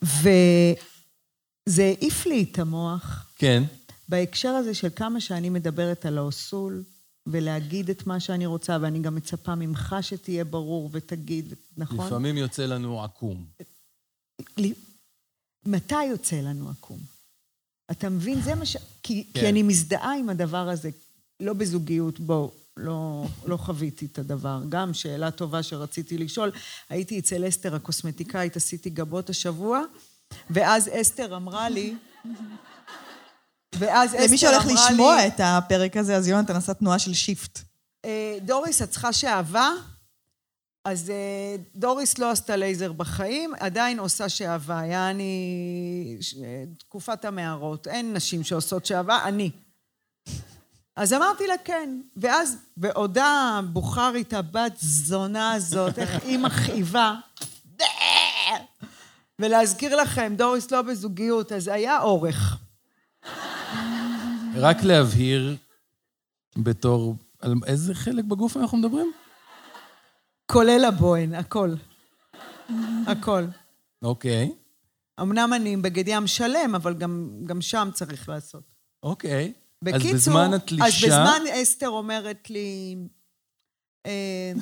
וזה העיף לי את המוח כן. בהקשר הזה של כמה שאני מדברת על האוסול, ולהגיד את מה שאני רוצה, ואני גם מצפה ממך שתהיה ברור ותגיד, נכון? לפעמים יוצא לנו עקום. מתי יוצא לנו עקום? אתה מבין? זה מה ש... כי, כן. כי אני מזדהה עם הדבר הזה, לא בזוגיות, בוא, לא, לא חוויתי את הדבר. גם שאלה טובה שרציתי לשאול, הייתי אצל אסתר הקוסמטיקאית, עשיתי גבות השבוע, ואז אסתר אמרה לי, ואז אסתר אמרה לי... למי שהולך לשמוע את הפרק הזה, אז יונתן עשה תנועה של שיפט. אה, דוריס, את צריכה שעווה? אז אה, דוריס לא עשתה לייזר בחיים, עדיין עושה שעווה. יעני ש- אה, תקופת המערות. אין נשים שעושות שעווה, אני. אז אמרתי לה כן. ואז בעודה בוכרית הבת זונה הזאת, איך <laughs> היא מכאיבה. ולהזכיר לכם, דוריס לא בזוגיות, אז היה אורך. רק להבהיר, בתור... על איזה חלק בגוף אנחנו מדברים? כולל הבוהן, הכל. הכל. אוקיי, אמנם אני עם בגד ים שלם, אבל גם, גם שם צריך לעשות. אוקיי. בקיצור, אז בזמן אז התלישה... בזמן אסתר אומרת לי, אה,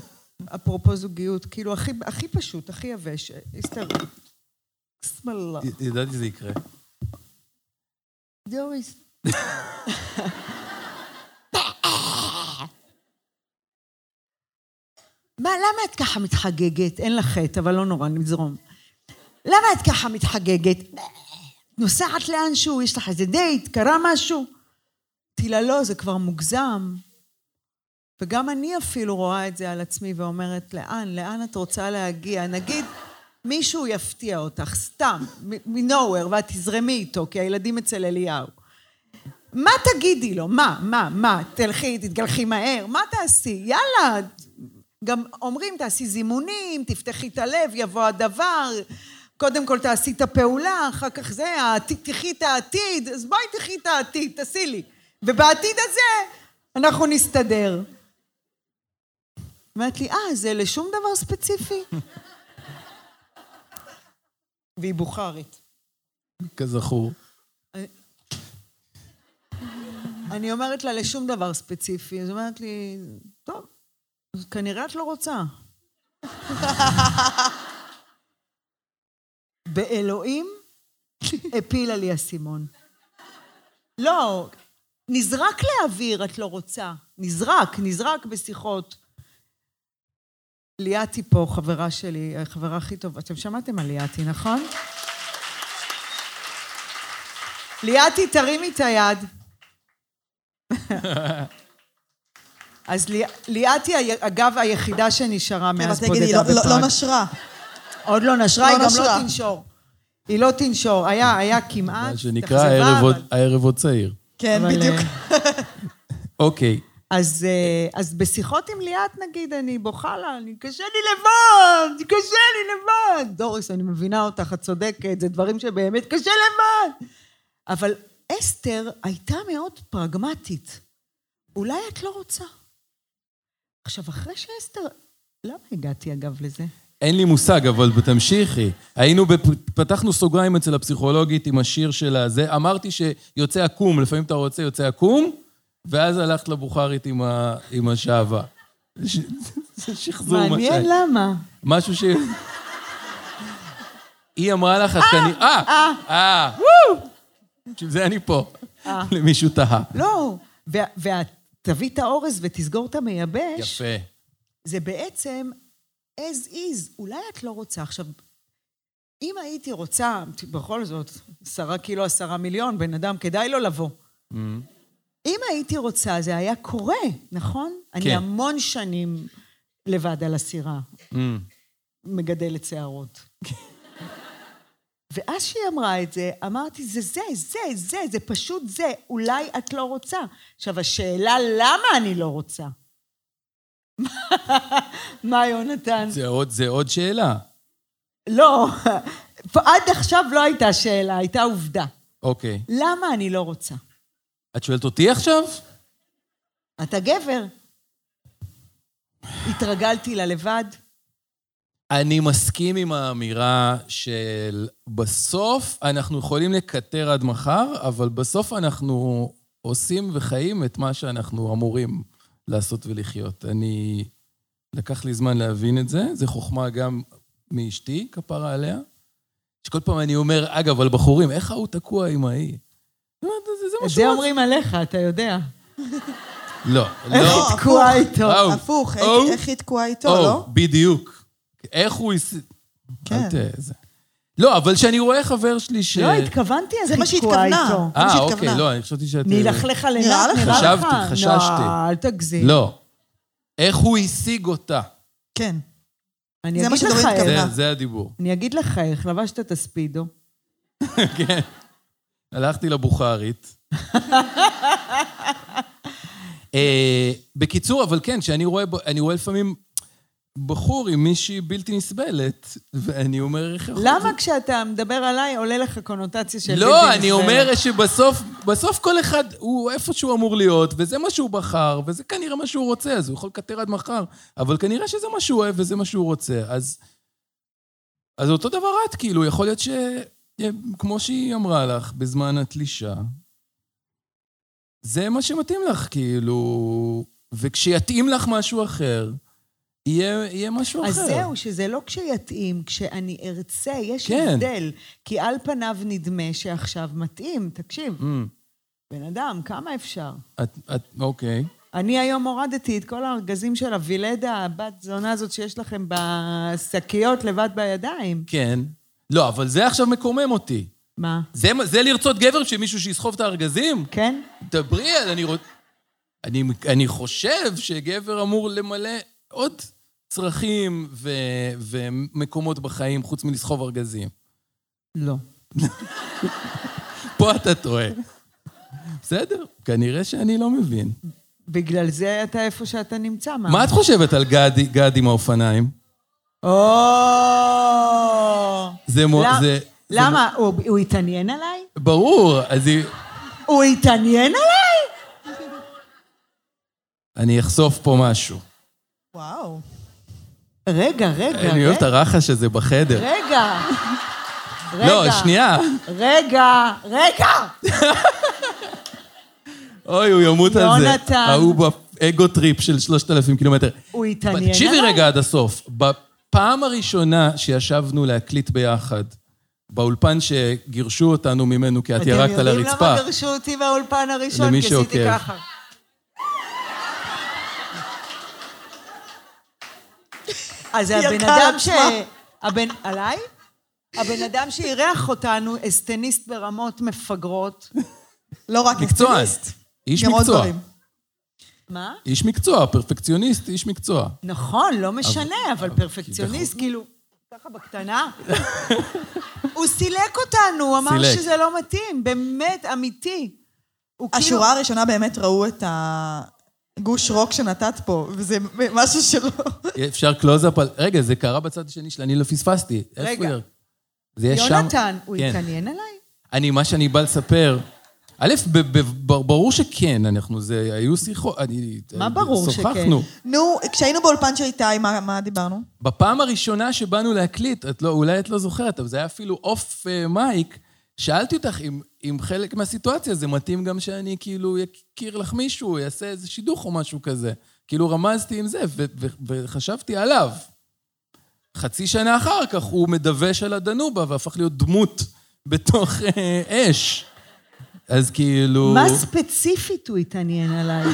אפרופו זוגיות, כאילו, הכי, הכי פשוט, הכי יבש, אסתר, שמאללה. ידעתי שזה יקרה. דוריס. מה, למה את ככה מתחגגת? אין לך חטא, אבל לא נורא, נזרום. למה את ככה מתחגגת? נוסעת לאנשהו, יש לך איזה דייט, קרה משהו? לה, לא, זה כבר מוגזם. וגם אני אפילו רואה את זה על עצמי ואומרת, לאן, לאן את רוצה להגיע? נגיד, מישהו יפתיע אותך, סתם, מ-nowhere, ואת תזרמי איתו, כי הילדים אצל אליהו. מה תגידי לו? מה, מה, מה? תלכי, תתגלחי מהר, מה תעשי? יאללה. גם אומרים, תעשי זימונים, תפתחי את הלב, יבוא הדבר. קודם כל תעשי את הפעולה, אחר כך זה, תחי את העתיד, אז בואי תחי את העתיד, תעשי לי. ובעתיד הזה אנחנו נסתדר. אומרת לי, אה, זה לשום דבר ספציפי? <laughs> והיא בוכרית. כזכור. אני אומרת לה לשום דבר ספציפי, אז אומרת לי, טוב, כנראה את לא רוצה. <laughs> באלוהים הפילה לי האסימון. לא, נזרק לאוויר, את לא רוצה. נזרק, נזרק בשיחות. ליאתי פה, חברה שלי, החברה הכי טובה. אתם שמעתם על ליאתי, נכון? ליאתי, תרימי את היד. <laughs> אז לי- ליאתי, אגב, היחידה שנשארה מאז אבל תגידי, בודדה לא- לא- בפראג. לא נשרה. עוד לא נשרה, לא היא גם לא. תנשור. היא לא תנשור. היה, היה כמעט, מה שנקרא, הערב עוד צעיר. כן, אבל, בדיוק. אה, אוקיי. אז, אה, אז בשיחות עם ליאת, נגיד, אני בוכה לה, אני קשה לי לבד, קשה לי לבד. דוריס, אני מבינה אותך, את צודקת, זה דברים שבאמת קשה לבד. אבל אסתר הייתה מאוד פרגמטית. אולי את לא רוצה. עכשיו, אחרי שאסתר... למה הגעתי, אגב, לזה? אין לי מושג, אבל תמשיכי. היינו, בפ... פתחנו סוגריים אצל הפסיכולוגית עם השיר של הזה. אמרתי שיוצא עקום, לפעמים אתה רוצה יוצא עקום, ואז הלכת לבוכרית עם, ה... עם השעווה. זה שחזור מה מעניין. למה. משהו ש... היא אמרה לך, את כנראה... אה, אה, וואו! בשביל זה אני פה. למישהו תהה. לא, ותביא את האורז ותסגור את המייבש, יפה. זה בעצם as is. אולי את לא רוצה. עכשיו, אם הייתי רוצה, בכל זאת, עשרה קילו, עשרה מיליון, בן אדם, כדאי לו לבוא. אם הייתי רוצה, זה היה קורה, נכון? כן. אני המון שנים לבד על הסירה, Mm. מגדלת שערות. ואז שהיא אמרה את זה, אמרתי, זה זה, זה, זה, זה פשוט זה, אולי את לא רוצה. עכשיו, השאלה למה אני לא רוצה? <laughs> מה, יונתן? זה עוד- זה עוד שאלה. לא, <laughs> עד עכשיו לא הייתה שאלה, הייתה עובדה. אוקיי. למה אני לא רוצה? את שואלת אותי עכשיו? אתה גבר. התרגלתי ללבד. אני מסכים עם האמירה של בסוף אנחנו יכולים לקטר עד מחר, אבל בסוף אנחנו עושים וחיים את מה שאנחנו אמורים לעשות ולחיות. אני... לקח לי זמן להבין את זה, זו חוכמה גם מאשתי, כפרה עליה, שכל פעם אני אומר, אגב, על בחורים, איך ההוא תקוע עם ההיא? זה, מה זה רוצה." אומרים עליך, אתה יודע. לא, איך לא. היא תקועה איתו? הפוך, איך- איך היא תקועה איתו, לא? בדיוק. איך הוא... כן. זה. לא, אבל כשאני רואה חבר שלי ש... לא, התכוונתי, זה מה שהתכוונה. זה מה אה, שהתכוונה. אוקיי, לא, אני חשבתי שאת... נלכלך על נראה עיניו, לך? נראה לך? חשבתי, חששתי. לא, אל תגזים. לא. איך הוא השיג אותה. כן. אני זה מה אגיד לך איך. התכוונה. זה, זה הדיבור. אני אגיד לך איך, לבשת את הספידו. <laughs> כן. הלכתי לבוכרית. <laughs> אה, בקיצור, אבל כן, כשאני רואה, אני רואה לפעמים בחור עם מישהי בלתי נסבלת, ואני אומר, איך יכול למה כשאתה מדבר עליי עולה לך קונוטציה של... לא, בלתי אני נסבלת? אומר שבסוף, בסוף כל אחד הוא איפה שהוא אמור להיות, וזה מה שהוא בחר, וזה כנראה מה שהוא רוצה, אז הוא יכול לקטר עד מחר, אבל כנראה שזה מה שהוא אוהב וזה מה שהוא רוצה. אז, אז אותו דבר את, כאילו, יכול להיות ש... כמו שהיא אמרה לך, בזמן התלישה, זה מה שמתאים לך, כאילו, וכשיתאים לך משהו אחר, יהיה, יהיה משהו אז אחר. זהו, שזה לא כשיתאים, כשאני ארצה, יש כן. הבדל. כי על פניו נדמה שעכשיו מתאים. תקשיב, Mm, בן אדם, כמה אפשר? את, את, אוקיי. אני היום הורדתי את כל הארגזים של הווילדה, הבת זונה הזאת שיש לכם בשקיות לבד בידיים. כן. לא, אבל זה עכשיו מקומם אותי. מה? זה, זה לרצות גבר שמישהו שיסחוב את הארגזים? כן? דברי. אני, רוצ... אני, אני חושב שגבר אמור למלא עוד צרכים ו, ומקומות בחיים חוץ מלסחוב ארגזים. לא. פה אתה טועה. בסדר, כנראה שאני לא מבין. בגלל זה אתה איפה שאתה נמצא, מה? מה את חושבת על גד, גד עם האופניים? או... זה מו... למ- זה... למה? הוא הוא התעניין עליי? זה... ברור, אז היא... הוא התעניין עליי? אני אחשוף פה משהו. וואו. רגע, רגע, אני אוהב את. הרחש הזה בחדר. רגע. לא. שנייה. רגע, רגע! אוי, הוא ימות על זה. יונתן. ההוא ב ego trip של 3,000 קילומטר. הוא התעניין עליי? תקשיבי רגע עד הסוף. בפעם הראשונה שישבנו להקליט ביחד, באולפן שגירשו אותנו ממנו כי את ירקת על אתם יודעים הרצפה. למה גרשו אותי באולפן הראשון? למי כי עשיתי שעוקב. ככה. אז הבן אדם ש... הבן... עליי? הבן אדם שאירח אותנו, אסטניסט ברמות מפגרות. <laughs> לא רק. אסטניסט, איש מקצוע. מה? איש מקצוע, פרפקציוניסט, איש מקצוע. נכון, לא משנה, אבל פרפקציוניסט, כאילו, ככה בקטנה. <laughs> הוא סילק אותנו, הוא אמר סילק. שזה לא מתאים, באמת, אמיתי. כאילו... השורה הראשונה באמת ראו את הגוש רוק שנתת פה, וזה משהו שלא... אפשר קלוזאפ על... רגע, זה קרה בצד השני שלי, אני לא פספסתי. רגע. זה יש שם... יונתן, הוא כן. התעניין עליי? אני, מה שאני בא לספר... א', ברור שכן, אנחנו, זה, היו שיחות, אני... מה ברור שכן? שוחחנו. נו, כשהיינו באולפן של איתי, מה מה דיברנו? בפעם הראשונה שבאנו להקליט, את לא, אולי את לא זוכרת, אבל זה היה אפילו אוף אה, מייק, שאלתי אותך אם, אם חלק מהסיטואציה זה מתאים גם שאני כאילו יכיר לך מישהו, יעשה איזה שידוך או משהו כזה. כאילו רמזתי עם זה, ו- ו- וחשבתי עליו. חצי שנה אחר כך הוא מדווש על הדנובה והפך להיות דמות בתוך אה, אש. אז כאילו... מה ספציפית הוא התעניין עליי?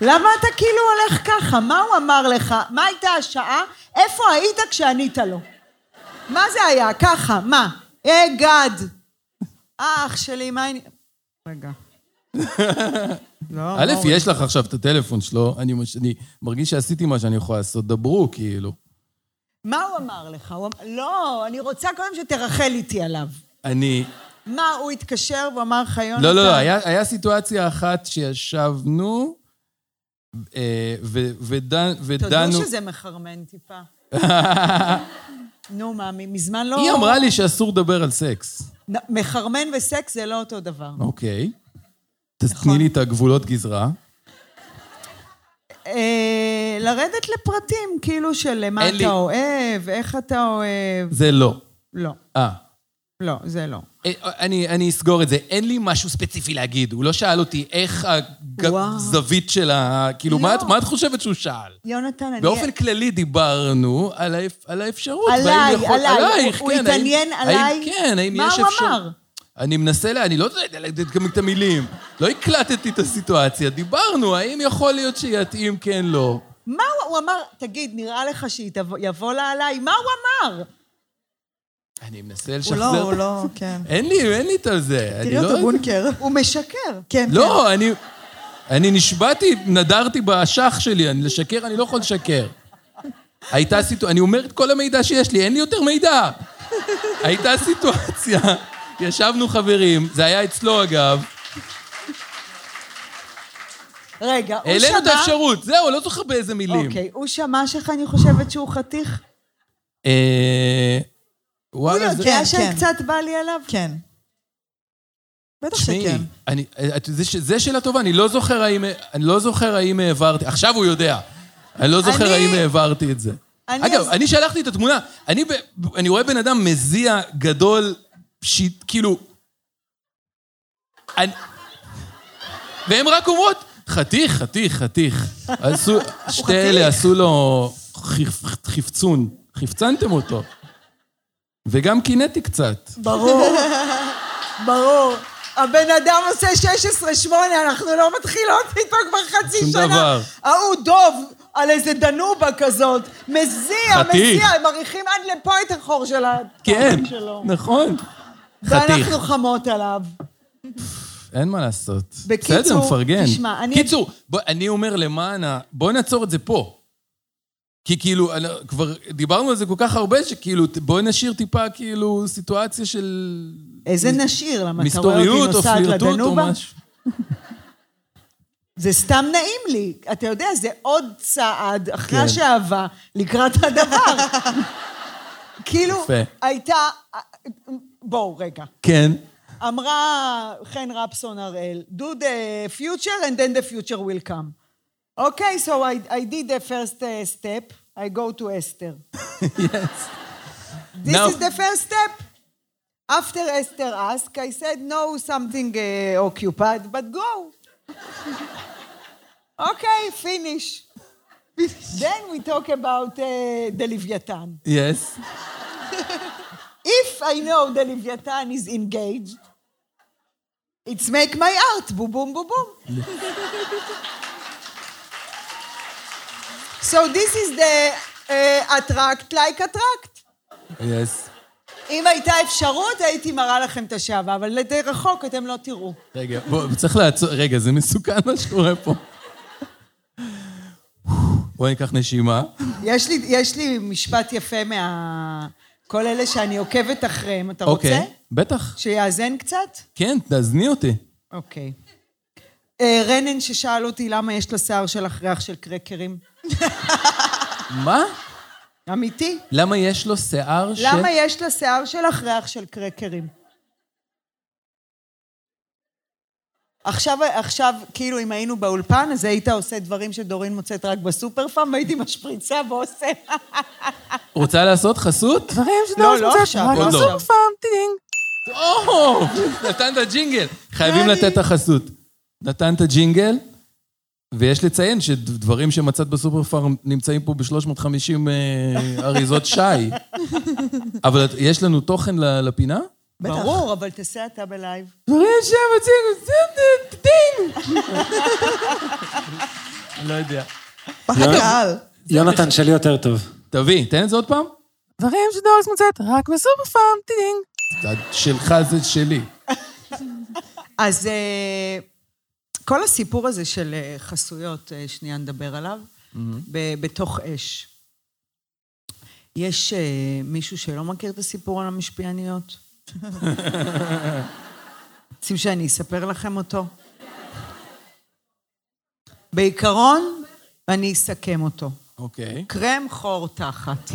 למה אתה כאילו הולך ככה? מה הוא אמר לך? מה הייתה השעה? איפה היית כשענית לו? מה זה היה? ככה, מה? גד. אה, אח שלי, מה אני... רגע. <laughs> לא, א', לא, יש לך עכשיו את הטלפון שלו, אני, מרגיש שעשיתי מה שאני יכול לעשות, דברו, כאילו. מה הוא אמר לך? אמר... לא, אני רוצה קודם שתרחל איתי עליו. אני... מה, הוא התקשר ואמר לך, יונתן? לא, לא, לא, היה, סיטואציה אחת שישבנו, אה, ודנו... תודו שזה מחרמן טיפה. <laughs> נו, מה, מזמן לא... היא אמרה לי שאסור לדבר על סקס. מחרמן וסקס זה לא אותו דבר. אוקיי. אז תני לי את הגבולות גזרה. אה, לרדת לפרטים, כאילו של מה. אתה אוהב, איך אתה אוהב. זה לא. לא, אה. לא, זה לא. אה, אני, אני אסגור את זה. אין לי משהו ספציפי להגיד. הוא לא שאל אותי איך. הזווית של ה... כאילו, מה, לא. את, מה את חושבת שהוא שאל? יונתן, אני... באופן כללי דיברנו על, האפ... על האפשרות. עליי, יכול- עליי. עלייך, הוא כן, התעניין האם, עליי? האם, כן, האם מה יש הוא אפשרות... אמר? אני מנסה לה... אני לא יודע להגיד גם את המילים. לא הקלטתי את הסיטואציה. דיברנו, האם יכול להיות שיתאים, כן, לא. מה הוא, הוא אמר? תגיד, נראה לך שיבוא לה עליי? מה הוא אמר? אני מנסה הוא לשחזר. לא, הוא לא, כן. אין לי, אין לי את זה. אני תראי לא אותו יודע. בונקר. הוא משקר. כן, כן. לא, אני... אני נשבעתי, נדרתי באשך שלי, אני לשקר, אני לא יכול לשקר. הייתה סיטואציה, אני אומר את כל המידע שיש לי, אין לי יותר מידע. הייתה סיטואציה, ישבנו חברים, זה היה אצלו אגב, רגע, הוא שמע... העלינו את האפשרות, זהו, לא זוכר באיזה מילים. אוקיי, הוא שמע שאיך אני חושבת שהוא חתיך? אה... הוא. יודע כן, כן. שקצת בא לי עליו? כן. בטח תשמעי, שכן. אני, את- זה, שאלה טובה, אני לא זוכר האם, אני לא זוכר האם העברתי, עכשיו הוא יודע. אני לא זוכר אני- האם העברתי את זה. אני אגב, אז- אני שלחתי את התמונה, אני, ב- אני רואה בן אדם מזיע גדול, שיט, כאילו... אני... והן רק אומרות, חתיך, חתיך, חתיך. עשו, שתי אלה עשו לו חפ- חפצון, חפצנתם אותו. וגם קינאתי קצת. ברור, ברור. הבן אדם עושה 16-8, אנחנו לא מתחילות איתו כבר חצי שום שנה. דבר. ההוא דוב על איזה דנובה כזאת, מזיע, חתיך. מזיע, הם מריחים עד לפה את החור של כן, שלו. נכון. חתיך. ואנחנו חמות עליו. אין מה לעשות. בקיצור, בסדר, מפרגן. תשמע, אני- קיצור, בוא, אני אומר למען ה... בוא נעצור את זה פה. כי כאילו, כבר דיברנו על זה כל כך הרבה, שכאילו, בואי נשאיר טיפה כאילו סיטואציה של... איזה נשיר, למה אתה רואה אותי או נוסעת לדנובה? זה סתם נעים לי. אתה יודע, זה עוד צעד אחרי כן. השאהבה לקראת הדבר. כאילו, יפה. הייתה... בואו, רגע. כן. אמרה חן רפסון הראל, do the future and then the future will come. Okay, so I, I did the first uh, step, I go to Esther. <laughs> yes. This Now- is the first step. After Esther asked, I said, no, something uh, occupied, but go. <laughs> okay, finish. then we talk about uh, the Leviathan. Yes. <laughs> If I know the Leviathan is engaged, it's make my art, boom, boom, boom, boom. So this is the uh, attract like attract. Yes. אם הייתה אפשרות, הייתי מראה לכם את השעווה, אבל די רחוק אתם לא תראו. רגע, בוא, צריך לעצור... רגע, זה מסוכן מה שקורה פה. בואי ניקח נשימה. יש לי, יש לי משפט יפה מה... כל אלה שאני עוקבת אחריהם. אתה רוצה? אוקיי. בטח. שיאזן קצת? כן, תאזני אותי. אוקיי. אה, רנן ששאל אותי למה יש לשיער שלך ריח של קרקרים. <laughs> מה? אמיתי. למה יש לו שיער ש... למה יש לשיער שלך ריח של קרקרים? עכשיו, עכשיו, כאילו, אם היינו באולפן, אז היית עושה דברים שדורין מוצאת רק בסופר פארם, והייתי משפריצה ועושה... <laughs> רוצה לעשות חסות? דברים לא, לא עכשיו, רק לא בסופר עכשיו. או, נתן את הג'ינגל. חייבים לתת את החסות. נתן את הג'ינגל, ויש לציין שדברים שמצאת בסופר פארם נמצאים פה ב-350 אריזות שי. <laughs> אבל יש לנו תוכן ל- לפינה? בטח. ברור, אבל תעשה אתה ב live. דברים שמציגו, דין. לא יודע. פחד קהל. יונתן שלי יותר טוב. תביא, תן את זה עוד פעם. דברים שדורס מוצאת רק בסופר פארם, טינג. שלך זה שלי. <laughs> אז אה, כל הסיפור הזה של אה, חסויות, אה, שנייה נדבר עליו, ב- בתוך אש. יש אה, מישהו שלא מכיר את הסיפור על המשפיעניות? <laughs> רוצים שאני אספר לכם אותו? בעיקרון, אני אסכם אותו. אוקיי. קרם חור תחת.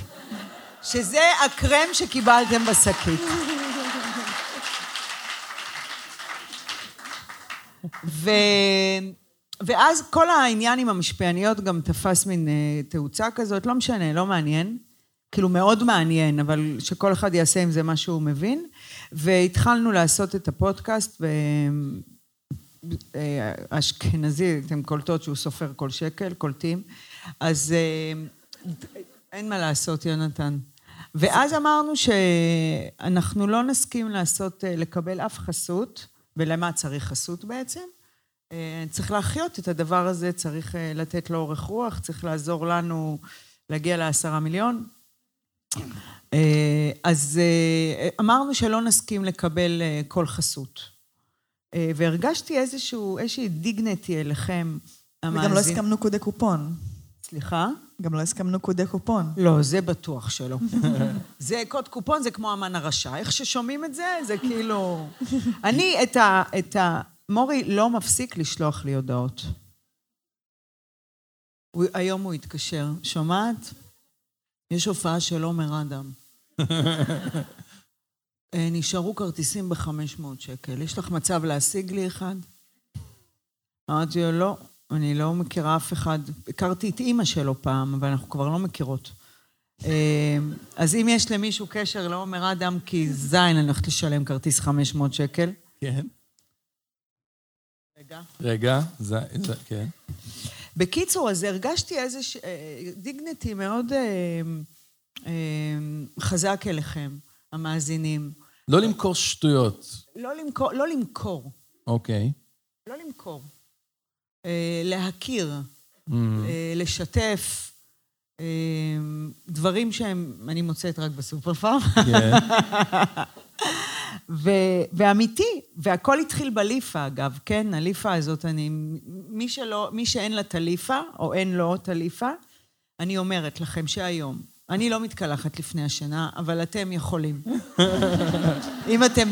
שזה הקרם שקיבלתם בשקית. ו... ואז כל העניין עם המשפיעניות גם תפס מין אה, תאוצה כזאת, לא משנה, לא מעניין. כאילו מאוד מעניין, אבל שכל אחד יעשה עם זה מה שהוא מבין. והתחלנו לעשות את הפודקאסט, ו... אה, אשכנזי, אתם קולטות שהוא סופר כל שקל, קולטים. אז אה, אין מה לעשות, יונתן. ואז אמרנו שאנחנו לא נסכים לעשות, לקבל אף חסות, ולמה צריך חסות בעצם? אה, צריך להחיות את הדבר הזה, צריך אה, לתת לו אורך רוח, צריך לעזור לנו להגיע לעשרה מיליון. אה, אז אמרנו שלא נסכים לקבל כל חסות. והרגשתי איזשהו, איזושהי דיגנטי אליכם, המאזין. וגם לא הסכמנו קודי קופון. סליחה? גם לא הסכמנו קודי קופון. לא, זה בטוח שלא. <laughs> זה קוד קופון, זה כמו המן הרשע. איך ששומעים את זה, זה כאילו... אני את ה... את ה... מורי לא מפסיק לשלוח לי הודעות. הוא, היום הוא התקשר. שומעת? יש הופעה של עומר אדם. <laughs> אה, נשארו כרטיסים ב-500 שקל. יש לך מצב להשיג לי אחד? אמרתי לו, לא, אני לא מכירה אף אחד. הכרתי את אימא שלו פעם, אבל אנחנו כבר לא מכירות. אה, אז אם יש למישהו קשר לעומר אדם, כי זין, אני הולכת לשלם כרטיס 500 שקל. כן. רגע. רגע, זה, זה, כן. בקיצור, אז הרגשתי איזה ש... אה, דיגנטי מאוד אה, אה, חזק אליכם, המאזינים. לא למכור שטויות. לא למכור, לא למכור, אוקיי. לא למכור. אה, להכיר, Mm. אה, לשתף, אה, דברים שהם, אני מוצאת רק בסופר פארם. ואמיתי, והכל התחיל בליפה, אגב, כן? הליפה הזאת, אני... מי שלא, מי שאין לה את הליפה, או אין לו את הליפה, אני אומרת לכם שהיום, אני לא מתקלחת לפני השינה, אבל אתם יכולים. <laughs> אם אתם...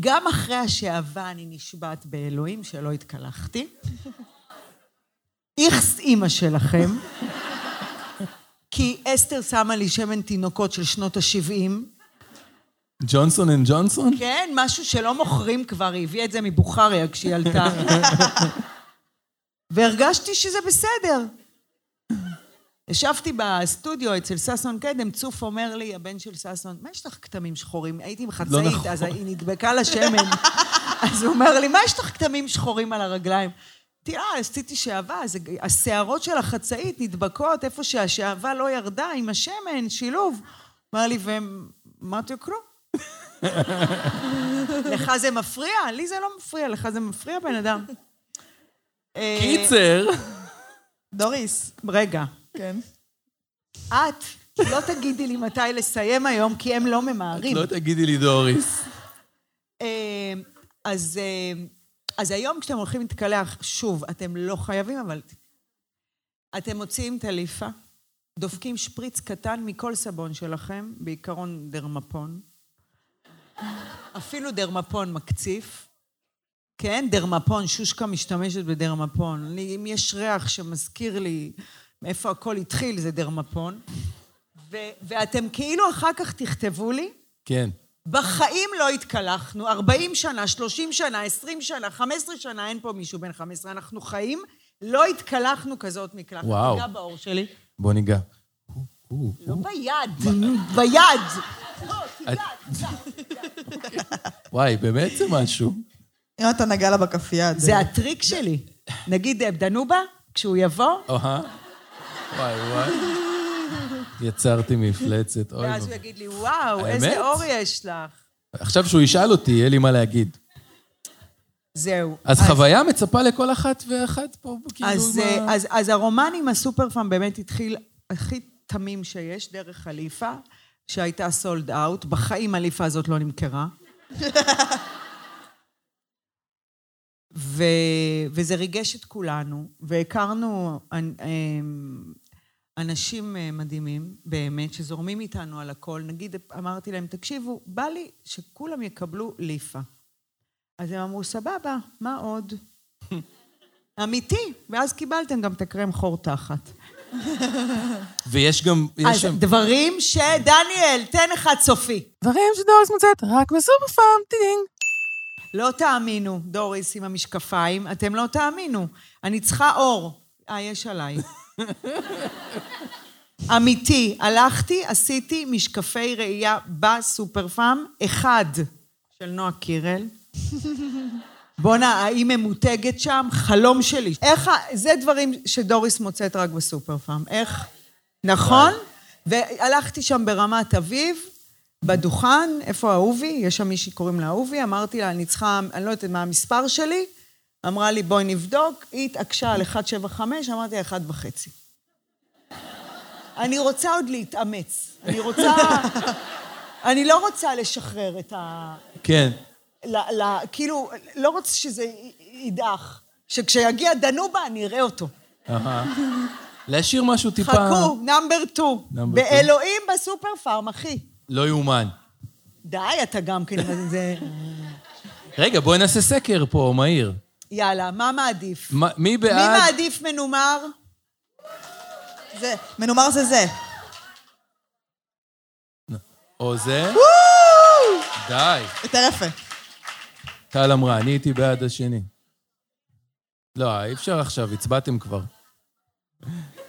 גם אחרי השאהבה אני נשבעת באלוהים שלא התקלחתי. איכס אימא שלכם, כי אסתר שמה לי שמן תינוקות של שנות ה-70, ג'ונסון אנד ג'ונסון? כן, משהו שלא מוכרים כבר, היא הביאה את זה מבוכריה כשהיא עלתה. <laughs> והרגשתי שזה בסדר. ישבתי בסטודיו אצל ששון קדם, צוף אומר לי, הבן של ששון, מה יש לך כתמים שחורים? הייתי עם חצאית, נכון. אז היא נדבקה לשמן. אז הוא אומר לי, מה יש לך כתמים שחורים על הרגליים? אמרתי, אה, עשיתי שעווה, אז השערות של החצאית נדבקות איפה שהשעווה לא ירדה עם השמן, שילוב. אמר לי, לו, כלום. לך זה מפריע? לי זה לא מפריע, לך זה מפריע, בן אדם. אה, קיצר. דוריס, רגע, כן. את לא תגידי לי מתי לסיים היום, כי הם לא ממהרים. לא תגידי לי דוריס. אה, אז, אה, אז היום כשאתם הולכים להתקלח, שוב, אתם לא חייבים, אבל אתם מוציאים את הליפה, דופקים שפריץ קטן מכל סבון שלכם, בעיקרון דרמפון. אפילו דרמפון מקציף. כן, דרמפון, שושקה משתמשת בדרמפון. אני, אם יש ריח שמזכיר לי מאיפה הכל התחיל, זה דרמפון. ו, ואתם כאילו אחר כך תכתבו לי, כן. בחיים לא התקלחנו, 40 שנה, 30 שנה, 20 שנה, 15 שנה, אין פה מישהו בן 15, אנחנו חיים, לא התקלחנו כזאת מקלחת. וואו. תיגע בעור שלי. בוא ניגע. לא ביד, ביד. לא, תיגע, תיגע. וואי, באמת זה משהו. אם אתה נגע לה בכף יד. זה הטריק שלי. נגיד, דנובה, כשהוא יבוא, אהה. וואי, וואי. יצרתי מפלצת, אוי. ואז הוא. יגיד לי, וואו? איזה אור יש לך. עכשיו שהוא ישאל אותי, יהיה לי מה להגיד. זהו. אז חוויה מצפה לכל אחת ואחת פה, כאילו... אז, עם ה- אה, אז, אז הרומן עם הסופר פארם באמת התחיל הכי תמים שיש, דרך חליפה, שהייתה סולד אאוט. בחיים הליפה הזאת לא נמכרה. ו, וזה ריגש את כולנו, והכרנו אנ- אמ, אנשים אה, מדהימים, באמת, שזורמים איתנו על הכל. נגיד, אמרתי להם, תקשיבו, בא לי שכולם יקבלו ליפה. אז הם אמרו, סבבה, מה עוד? <laughs> אמיתי, ואז קיבלתם גם את הקרם חור תחת. <laughs> ויש גם... יש אז שם... דברים ש... דניאל, תן אחד סופי. דברים שדוריס מוצאת רק בסופר פארם, טינג. לא תאמינו, דוריס עם המשקפיים, אתם לא תאמינו. אני צריכה אור. אה, יש עליי. <laughs> אמיתי, הלכתי, עשיתי משקפי ראייה בסופר פארם, אחד של נועה קירל. <laughs> בואנה, האם ממותגת שם? חלום שלי. איך, ה- זה דברים שדוריס מוצאת רק בסופר פארם. איך? נכון? והלכתי שם ברמת אביב, בדוכן, איפה אהובי? יש שם מישהי קוראים לה אהובי, אמרתי לה, אני צריכה, אני לא יודעת מה המספר שלי, אמרה לי, בואי נבדוק, היא התעקשה על 175, אמרתי לה, 1 וחצי. אני רוצה עוד להתאמץ. אני רוצה... <laughs> אני לא רוצה לשחרר את ה... כן. ל, ל, כאילו, לא רוצה שזה י- ידעך. שכשיגיע דנובה, אני אראה אותו. להשאיר משהו טיפה... חכו, נאמבר 2. Number two. באלוהים בסופר פארם, אחי. לא יאומן. די, אתה גם כן, זה... רגע, בואי נעשה סקר פה, מהיר. יאללה, מה מעדיף? מה- מי מי בעד... מעדיף מנומר? זה, מנומר זה זה. או זה? די. יותר יפה. טל אמרה, אני הייתי בעד השני. לא, אי אפשר עכשיו, הצבעתם כבר.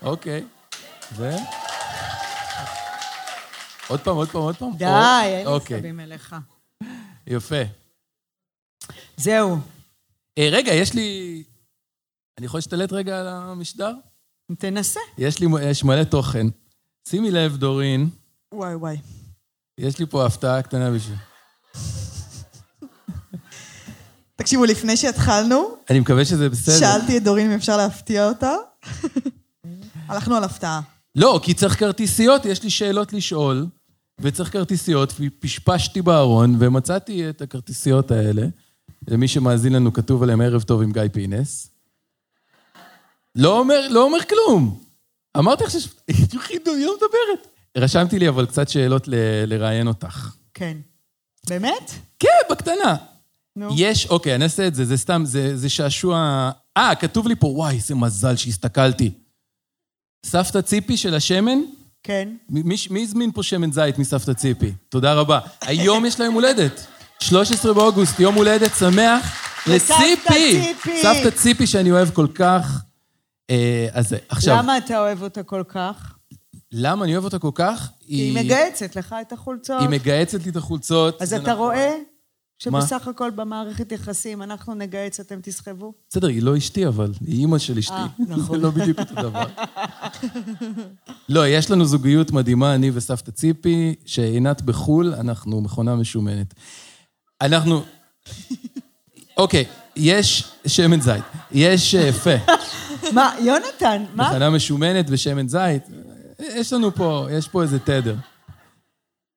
אוקיי. ו... עוד פעם, עוד פעם, עוד פעם? די, אין לי אוקיי, סבים אליך. יפה. זהו. אה, רגע, יש לי... אני יכול להשתלט רגע על המשדר? תנסה. יש לי יש מלא תוכן. שימי לב, דורין, וואי וואי. יש לי פה הפתעה קטנה בשביל... תקשיבו, לפני שהתחלנו, אני מקווה שזה בסדר. שאלתי את דורין אם אפשר להפתיע אותה. הלכנו על הפתעה. לא, כי צריך כרטיסיות, יש לי שאלות לשאול, וצריך כרטיסיות, ופשפשתי בארון, ומצאתי את הכרטיסיות האלה. למי שמאזין לנו, כתוב עליהם ערב טוב עם גיא פינס. לא אומר, לא אומר כלום. אמרתי לך שיש... <laughs> חידון, היא לא מדברת. רשמתי לי אבל קצת שאלות ל- לראיין אותך. כן. באמת? כן, בקטנה. נו. יש, אוקיי, אני אעשה את זה, זה סתם, זה, זה שעשוע... אה, כתוב לי פה, וואי, איזה מזל שהסתכלתי. סבתא ציפי של השמן? כן. מי, מי, מי הזמין פה שמן זית מסבתא ציפי? תודה רבה. היום יש לה יום הולדת. 13 באוגוסט, יום הולדת שמח לציפי. ציפי. סבתא ציפי שאני אוהב כל כך. אה, אז. עכשיו, למה אתה אוהב אותה כל כך? למה אני אוהב אותה כל כך? כי היא מגהצת לך את החולצות. היא מגהצת לי את החולצות. אז אתה נכון. רואה מה? שבסך הכל במערכת יחסים אנחנו נגהץ, אתם תסחבו? בסדר, היא לא אשתי, אבל היא אימא של אשתי. אה, <laughs> נכון. זה לא בדיוק אותו דבר. לא, יש לנו זוגיות מדהימה, אני וסבתא ציפי, שעינת בחו"ל, אנחנו מכונה משומנת. אנחנו... אוקיי, יש שמן זית, יש אה, פה, <laughs> מה, יונתן, מה? מכונה משומנת ושמן זית. יש לנו פה, יש פה איזה תדר.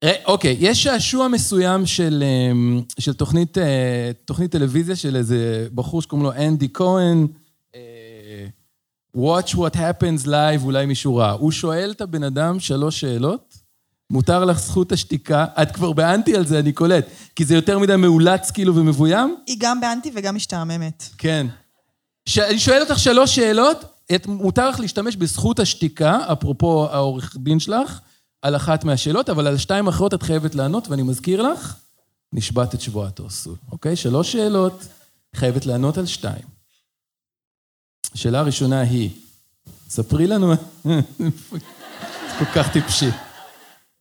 ר- אוקיי, יש שעשוע מסוים של, אמ, של תוכנית, אה, תוכנית טלוויזיה של איזה בחור שקוראים לו אנדי כהן, אה, Watch What Happens Live, אולי מישהו ראה. הוא שואל את הבן אדם שלוש שאלות, מותר לך זכות השתיקה, את כבר באנטי על זה, אני קולט, כי זה יותר מדי מאולץ כאילו ומבוים? היא גם באנטי וגם משתעממת. כן. ש... אני שואל אותך שלוש שאלות, את... מותר לך להשתמש בזכות השתיקה, אפרופו העורך דין שלך, על אחת מהשאלות, אבל על שתיים אחרות את חייבת לענות, ואני מזכיר לך, נשבעת את שבועת העשו, אוקיי? שלוש שאלות, חייבת לענות על שתיים. השאלה הראשונה היא, ספרי לנו... זה <laughs> כל כך טיפשי.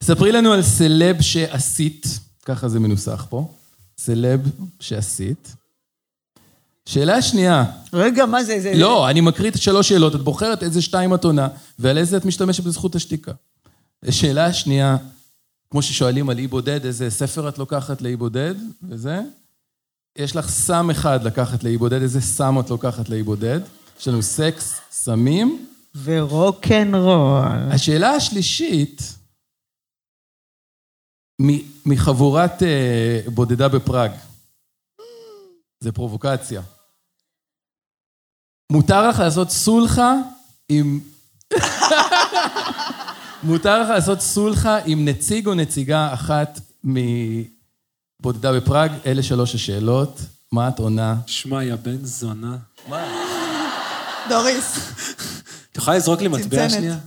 ספרי לנו על סלב שעשית, ככה זה מנוסח פה, סלב שעשית. שאלה שנייה. רגע, מה זה? זה... לא, אני מקריא את שלוש שאלות, את בוחרת איזה שתיים את עונה, ועל איזה את משתמשת בזכות השתיקה. שאלה שנייה, כמו ששואלים על אי בודד, איזה ספר את לוקחת לאי בודד, וזה. יש לך סם אחד לקחת לאי בודד, איזה סם את לוקחת לאי בודד. יש לנו סקס, סמים. ורוקנרול. השאלה השלישית, מחבורת אה, בודדה בפראג. זה פרובוקציה. מותר לך לעשות סולחה עם... <laughs> מותר לך לעשות סולחה עם נציג או נציגה אחת מבודדה בפראג? אלה שלוש השאלות. מה את עונה? שמע, יא בן זונה. דוריס, את יכולה לזרוק לי מטבע. שנייה?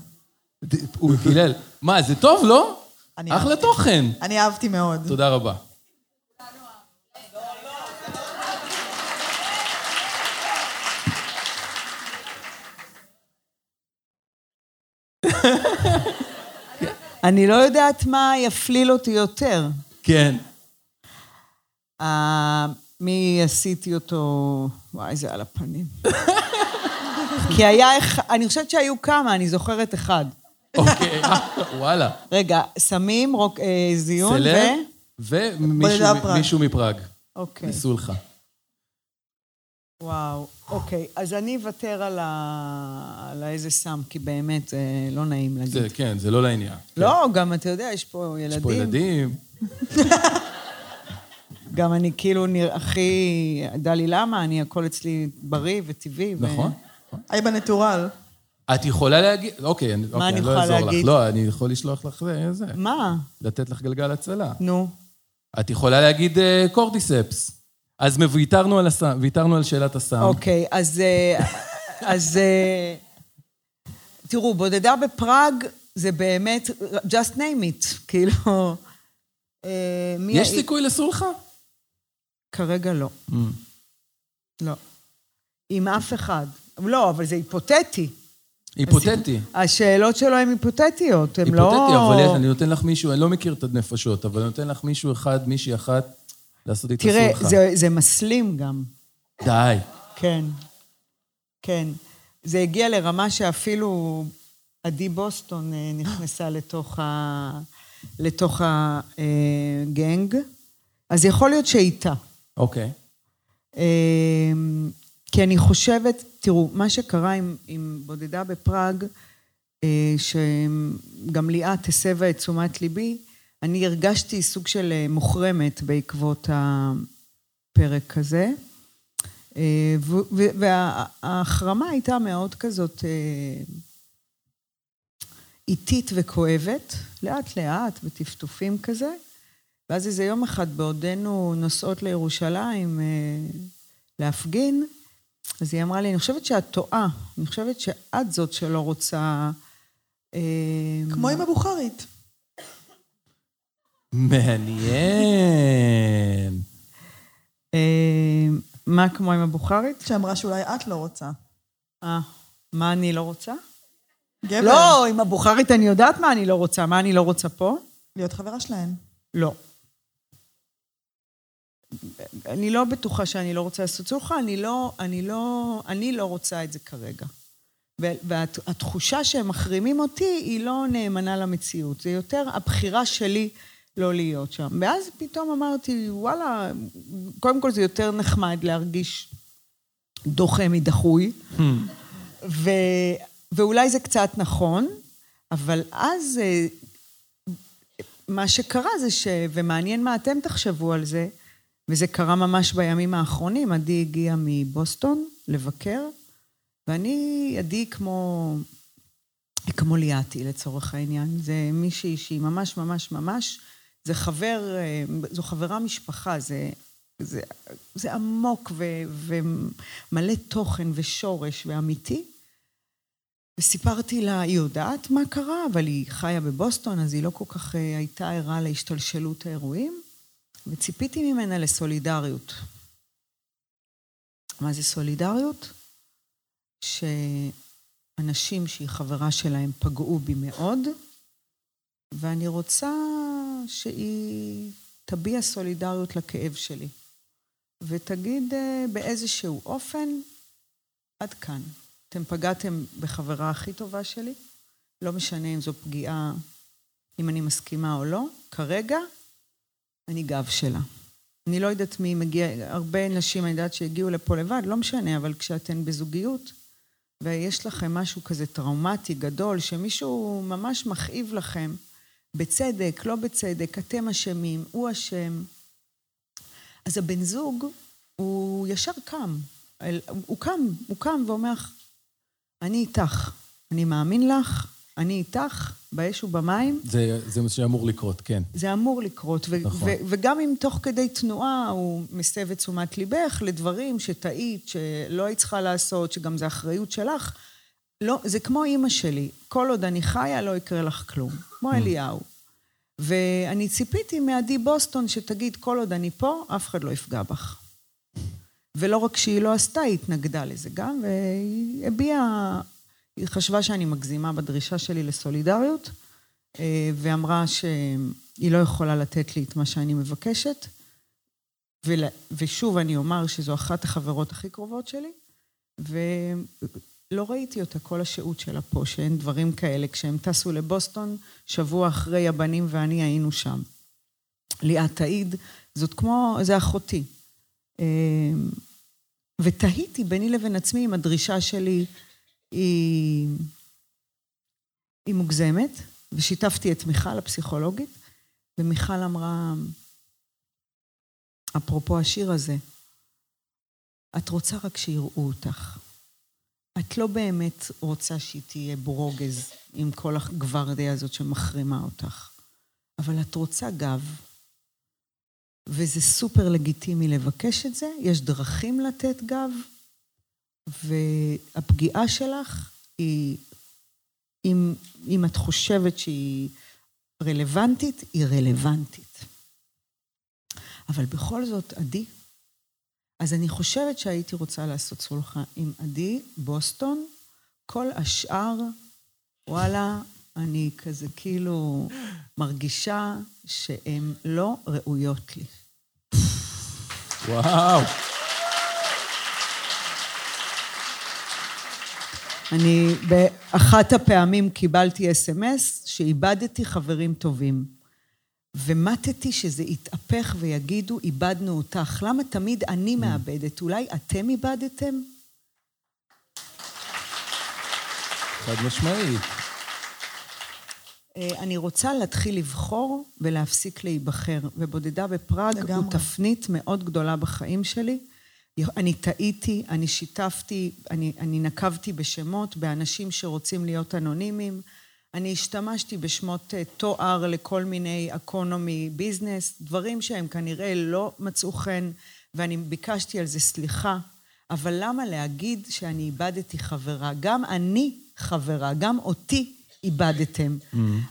הוא קילל. מה, זה טוב, לא? אני אחלה. תוכן. אני אהבתי מאוד. תודה רבה. <laughs> אני לא יודעת מה יפליל אותי יותר. כן. אה, מי עשיתי אותו... וואי, זה על הפנים. כי היה, אח- אני חושבת שהיו כמה, אני זוכרת אחד. אוקיי, וואלה. רגע, סמים, רוק, אה, זיון, ו... סלב. ומישהו מפראג. אוקיי. ניסו לך. וואו, אוקיי. אז אני אוותר על, ה... על האיזה סם, כי באמת זה לא נעים להגיד. זה, כן, זה לא לעניין. לא, גם אתה יודע, יש פה ילדים. יש פה ילדים. <laughs> גם אני כאילו נראה הכי... דלי למה? אני, הכל אצלי בריא וטבעי. ו- נכון. היי בנטורל. את יכולה להגיד... אוקיי, אני אוקיי, אני אני לא אעזור לך. להגיד? לא, אני יכול לשלוח לך זה, זה. מה? לתת לך גלגל הצלה. נו. את יכולה להגיד אה, קורטיספס. אז ויתרנו על הסם, ויתרנו על שאלת הסם. אוקיי, אז... אה, <laughs> אז... אה, תראו, בודדה בפראג זה באמת... just name it. כאילו... אה, יש סיכוי לסולחה? כרגע לא. Mm. לא. עם אף אחד. לא, אבל זה היפותטי. היפותטי. השאלות שלו הן היפותטיות, הן לא... היפותטי, אבל אני נותן לך מישהו, אני לא מכיר את הנפשות, אבל אני נותן לך מישהו אחד, מישהי אחת, לעשות תראה, סולחה. זה, זה מסלים גם. די. כן. כן. זה הגיע לרמה שאפילו עדי בוסטון אה, נכנסה לתוך, ה... לתוך הגנג. אז יכול להיות שאיתה. אוקיי. אה, כי אני חושבת, תראו, מה שקרה עם, עם בודדה בפראג, אה, שגם ליאת הסבה את תשומת ליבי, אני הרגשתי סוג של אה, מוחרמת בעקבות הפרק הזה. אה, וההחרמה הייתה מאוד כזאת אה, איטית וכואבת, לאט לאט, בטפטופים כזה. ואז איזה יום אחד, בעודנו נוסעות לירושלים להפגין, אז היא אמרה לי, אני חושבת שאת טועה, אני חושבת שאת זאת שלא רוצה... כמו עם הבוכרית. מעניין. אה, מה כמו עם הבוכרית? שאמרה שאולי את לא רוצה. אה, מה אני לא רוצה? גבר. לא, עם הבוכרית אני יודעת מה אני לא רוצה. מה אני לא רוצה פה? להיות חברה שלהן. לא. אני לא בטוחה שאני לא רוצה לעשות סולחה, אני לא, אני לא, אני לא רוצה את זה כרגע. והתחושה שהם מחרימים אותי היא לא נאמנה למציאות, זה יותר הבחירה שלי לא להיות שם. ואז פתאום אמרתי, וואלה, קודם כל זה יותר נחמד להרגיש דוחה מדחוי, ו, ואולי זה קצת נכון, אבל אז אה, מה שקרה זה ש... ומעניין מה אתם תחשבו על זה, וזה קרה ממש בימים האחרונים, עדי הגיעה מבוסטון לבקר, ואני, עדי כמו, כמו ליאתי לצורך העניין, זה מישהי שהיא ממש ממש ממש, זה חבר, אה, זו חברה משפחה, זה, זה, זה עמוק ו, ומלא תוכן ושורש ואמיתי. וסיפרתי לה, היא יודעת מה קרה, אבל היא חיה בבוסטון, אז היא לא כל כך אה, הייתה ערה להשתלשלות האירועים, וציפיתי ממנה לסולידריות. מה זה סולידריות? שאנשים שהיא חברה שלהם פגעו בי מאוד, ואני רוצה שהיא תביע סולידריות לכאב שלי. ותגיד אה, באיזשהו אופן, עד כאן. אתם פגעתם בחברה הכי טובה שלי, לא משנה אם זו פגיעה, אם אני מסכימה או לא, כרגע אני גב שלה. אני לא יודעת מי מגיע, הרבה נשים, אני יודעת שהגיעו לפה לבד, לא משנה, אבל כשאתן בזוגיות, ויש לכם משהו כזה טראומטי גדול, שמישהו ממש מכאיב לכם, בצדק, לא בצדק, אתם אשמים, הוא אשם. אז הבן זוג, הוא ישר קם. הוא קם, הוא קם ואומר אני איתך, אני מאמין לך, אני איתך, באש ובמים. זה, זה מה שאמור לקרות, כן. זה אמור לקרות, ו- נכון. ו- וגם אם תוך כדי תנועה הוא מסב את תשומת ליבך לדברים שטעית, שלא היית צריכה לעשות, שגם זה אחריות שלך, לא, זה כמו אימא שלי, כל עוד אני חיה לא יקרה לך כלום, כמו אליהו. ואני ציפיתי מעדי בוסטון שתגיד, כל עוד אני פה, אף אחד לא יפגע בך. ולא רק שהיא לא עשתה, היא התנגדה לזה גם, והיא הביעה, היא חשבה שאני מגזימה בדרישה שלי לסולידריות, אה, ואמרה שהיא לא יכולה לתת לי את מה שאני מבקשת. ול- ושוב, אני אומר שזו אחת החברות הכי קרובות שלי, ולא ראיתי אותה כל השהות שלה פה, שאין דברים כאלה. כשהם טסו לבוסטון, שבוע אחרי הבנים ואני היינו שם. ליאת תעיד, זאת כמו, זה אחותי. אה, ותהיתי ביני לבין עצמי אם הדרישה שלי היא, היא מוגזמת, ושיתפתי את מיכל הפסיכולוגית, ומיכל אמרה, אפרופו השיר הזה, את רוצה רק שיראו אותך. את לא באמת רוצה שהיא תהיה ברוגז עם כל הגוורדיה הזאת שמחרימה אותך, אבל את רוצה גב, וזה סופר לגיטימי לבקש את זה, יש דרכים לתת גב, והפגיעה שלך היא, אם, אם את חושבת שהיא רלוונטית, היא רלוונטית. אבל בכל זאת, עדי, אז אני חושבת שהייתי רוצה לעשות סולחה עם עדי, בוסטון, כל השאר, וואלה, אני כזה כאילו מרגישה שהן לא ראויות לי. וואו. אני באחת הפעמים קיבלתי אס.אם.אס שאיבדתי חברים טובים. ומטתי שזה יתהפך ויגידו, איבדנו אותך. למה תמיד אני מאבדת? אולי אתם איבדתם? חד משמעית. אה, אני רוצה להתחיל לבחור ולהפסיק להיבחר. ובודדה בפראג הוא לגמרי. תפנית מאוד גדולה בחיים שלי. אני טעיתי, אני שיתפתי, אני, אני נקבתי בשמות באנשים שרוצים להיות אנונימיים. אני השתמשתי בשמות אה, תואר לכל מיני אקונומי ביזנס, דברים שהם כנראה לא מצאו חן, ואני ביקשתי על זה סליחה. אבל למה להגיד שאני איבדתי חברה? גם אני חברה, גם אותי איבדתם.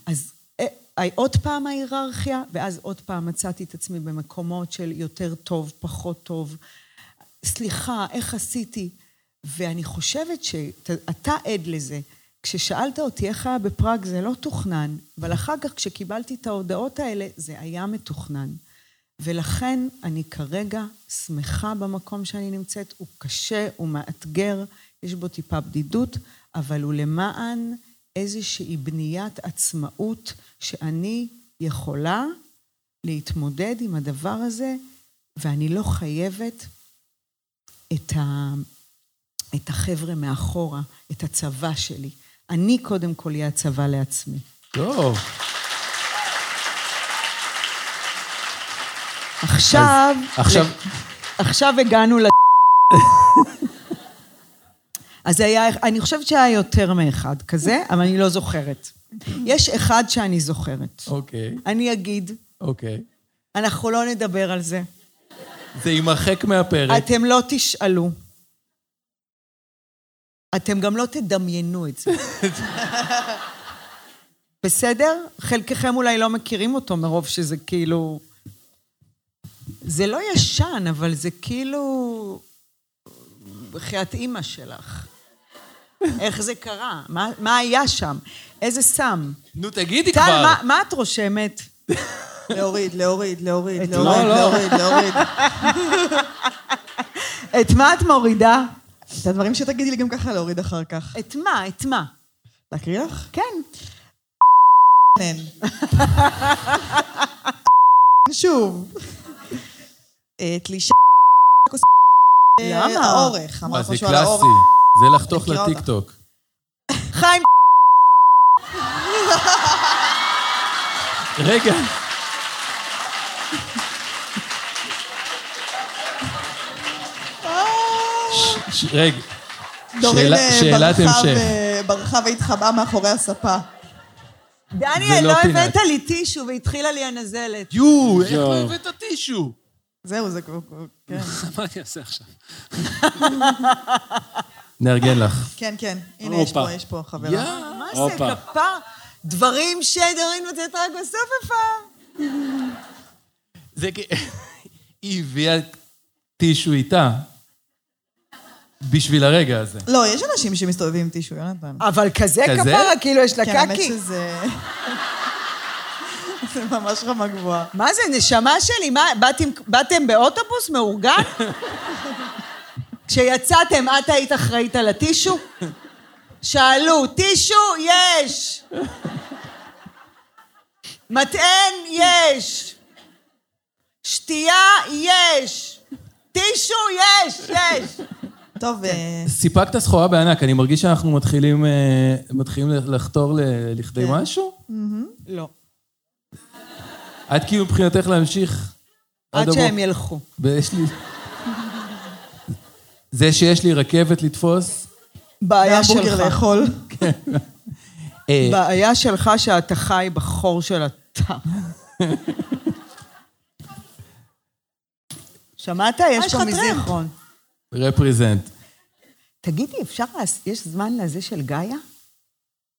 אז אה, אה, עוד פעם ההיררכיה, ואז עוד פעם מצאתי את עצמי במקומות של יותר טוב, פחות טוב. סליחה, איך עשיתי? ואני חושבת שאתה עד לזה. כששאלת אותי איך היה בפראג, זה לא תוכנן, אבל אחר כך כשקיבלתי את ההודעות האלה, זה היה מתוכנן. ולכן אני כרגע שמחה במקום שאני נמצאת, הוא קשה, הוא מאתגר, יש בו טיפה בדידות, אבל הוא למען איזושהי בניית עצמאות שאני יכולה להתמודד עם הדבר הזה, ואני לא חייבת את, ה... את החבר'ה מאחורה, את הצבא שלי. אני קודם כל אהיה הצבא לעצמי. טוב. עכשיו... עכשיו- עכשיו הגענו ל... אז היה, אני חושבת שהיה יותר מאחד כזה, אבל אני לא זוכרת. יש אחד שאני זוכרת. אוקיי, אני אגיד, אוקיי. אנחנו לא נדבר על זה. זה יימחק מהפרק. אתם לא תשאלו. אתם גם לא תדמיינו את זה. בסדר? חלקכם אולי לא מכירים אותו מרוב שזה כאילו... זה לא ישן, אבל זה כאילו... בחייאת אימא שלך. איך זה קרה? מה, מה היה שם? איזה סם? נו, תגידי טל, כבר. מה, מה את רושמת? להוריד, להוריד, להוריד, להוריד, לא, לא. להוריד, להוריד. את מה את מורידה? את הדברים שתגידי לי גם ככה להוריד אחר כך. את מה? את מה? להקריא לך? כן. נן. שוב. תלישה... למה? האורך. מה, זה. קלאסי. זה לחתוך. לטיקטוק. חיים... רגע. רגע. דורין שאלה- אה, שאלת ברחה המשך. ו- ברחה והתחבאה מאחורי הספה. דניאל, לא לא פינת. הבאת לי טישו והתחילה לי הנזלת. יואו, איך יואו. לא הבאת טישו? זהו, זה כבר... כן. <laughs> מה אני אעשה עכשיו? <laughs> נארגן לך. כן, כן. הנה, יש הופה. פה, יש פה חברה. מה זה, הופה. כפר? דברים שדורין מוצאת רק בסוף איפה? זה כי... <laughs> היא הביאה טישו איתה. בשביל הרגע הזה. לא, יש אנשים שמסתובבים עם טישו, יונתן. אבל כזה כזה? כפרה, כאילו יש לה כן, האמת קקי. שזה... <laughs> זה ממש רמה גבוהה. מה זה, נשמה שלי? מה, באתם, באתם באוטובוס מאורגן? כשיצאתם, את היית אחראית על הטישו? שאלו, טישו? יש! מטען? יש! שתייה? יש! טישו? יש! יש! טוב, אה, סיפקת סחורה בענק, אני מרגיש שאנחנו מתחילים, אה, מתחילים לחתור לכדי כן. משהו? לא. את כאילו מבחינתך להמשיך עד. שהם ילכו. ויש לי... זה שיש לי רכבת לתפוס, בעיה שלך. לאכול. אה, בעיה שלך שאתה חי בחור של התא. שמעת? יש פה. מזיכרון. רפריזנט. תגידי, אפשר. יש זמן לזה של גאיה?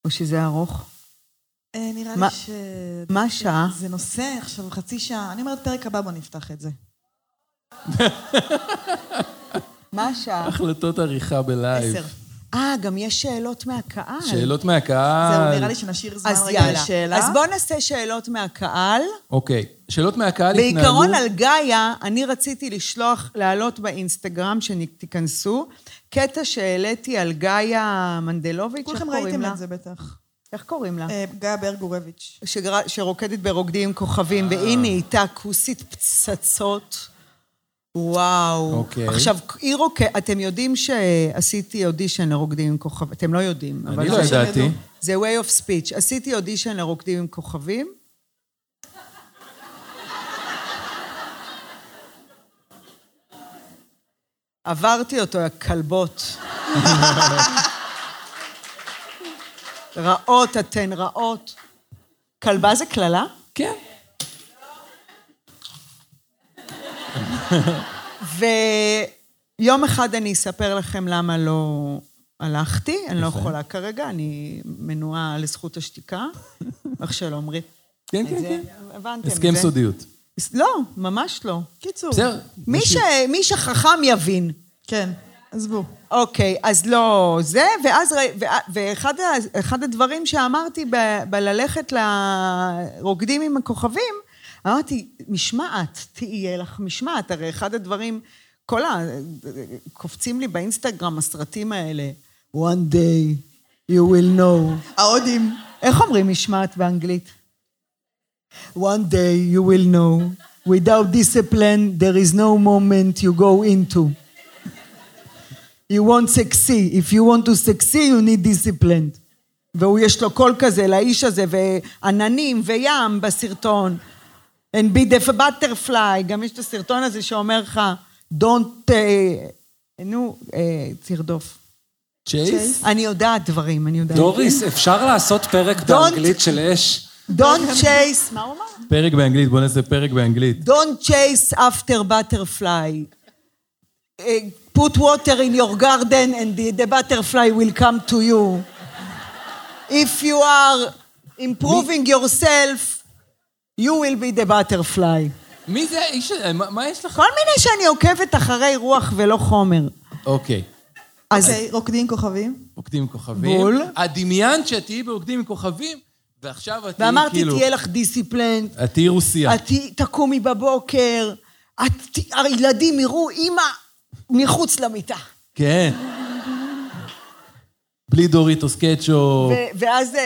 או שזה ארוך? אה, נראה לי ש... מה השעה? זה נושא עכשיו חצי שעה. אני אומרת, פרק הבא בוא נפתח את זה. <laughs> מה השעה? החלטות עריכה בלייב. עשר. אה, גם יש שאלות מהקהל. שאלות מהקהל. זהו, נראה לי שנשאיר זמן אז רגע יאללה. לשאלה. אז בואו נעשה שאלות מהקהל. אוקיי. שאלות מהקהל התנהלו... בעיקרון על גאיה, אני רציתי לשלוח, להעלות באינסטגרם, שתיכנסו, קטע שהעליתי על גאיה מנדלוביץ', איך כולכם קוראים ראיתם לה? את זה בטח. איך קוראים לה? אה, גיא ברגורביץ'. שגר... שרוקדת ברוקדים עם כוכבים, והנה איתה כוסית פצצות. וואו. אוקיי. עכשיו, היא רוקדת, אתם יודעים שעשיתי אודישן לרוקדים עם כוכבים, אתם לא יודעים. אני לא ידעתי. זה way of speech. עשיתי אודישן לרוקדים עם כוכבים. עברתי אותו, הכלבות. רעות אתן, רעות. כלבה זה קללה? כן. ויום אחד אני אספר לכם למה לא הלכתי, אני לא. יכולה כרגע, אני מנועה לזכות השתיקה, איך שלא אומרים. כן, כן, זה, כן. הבנתם את זה? הסכם סודיות. לא, ממש לא. קיצור. בסדר. מי, ש... מי שחכם יבין. כן, עזבו. אוקיי, אז לא זה, ואז, ואחד ה- אחד הדברים שאמרתי ב- בללכת לרוקדים עם הכוכבים, אמרתי, משמעת, תהיה לך משמעת. הרי אחד הדברים, כל ה... קופצים לי באינסטגרם הסרטים האלה, one day you will know. ההודים. איך אומרים משמעת באנגלית? One day you will know. Without discipline, there is no moment you go into. You won't succeed. If you want to succeed, you need discipline. והוא יש לו קול כזה לאיש הזה, ועננים וים בסרטון. And be the butterfly, גם יש את הסרטון הזה שאומר לך, don't... Uh, נו, uh, תרדוף. צ'ייס? אני יודעת דברים, אני יודעת. דוריס, אפשר לעשות פרק באנגלית של אש? Don't chase, מה הוא אמר? פרק באנגלית, בוא נעשה פרק באנגלית. Don't chase after butterfly. Uh, put water in your garden and the, the butterfly will come to you. If you are improving yourself, you will be the butterfly. מי זה האיש הזה? מה מה יש לך? כל מיני שאני עוקבת אחרי רוח ולא חומר. אוקיי. אז אוקיי, רוקדים כוכבים. רוקדים כוכבים. בול. את דמיינת שאת תהיי ברוקדים עם כוכבים, ועכשיו את תהיי ואמרתי, כאילו... תהיה לך דיסציפלן, את תהיי רוסיה. את ת- תקומי בבוקר, את- הילדים יראו אימא מחוץ למיטה. כן. בלי דוריטוס קטשופ. ו- ואז אה,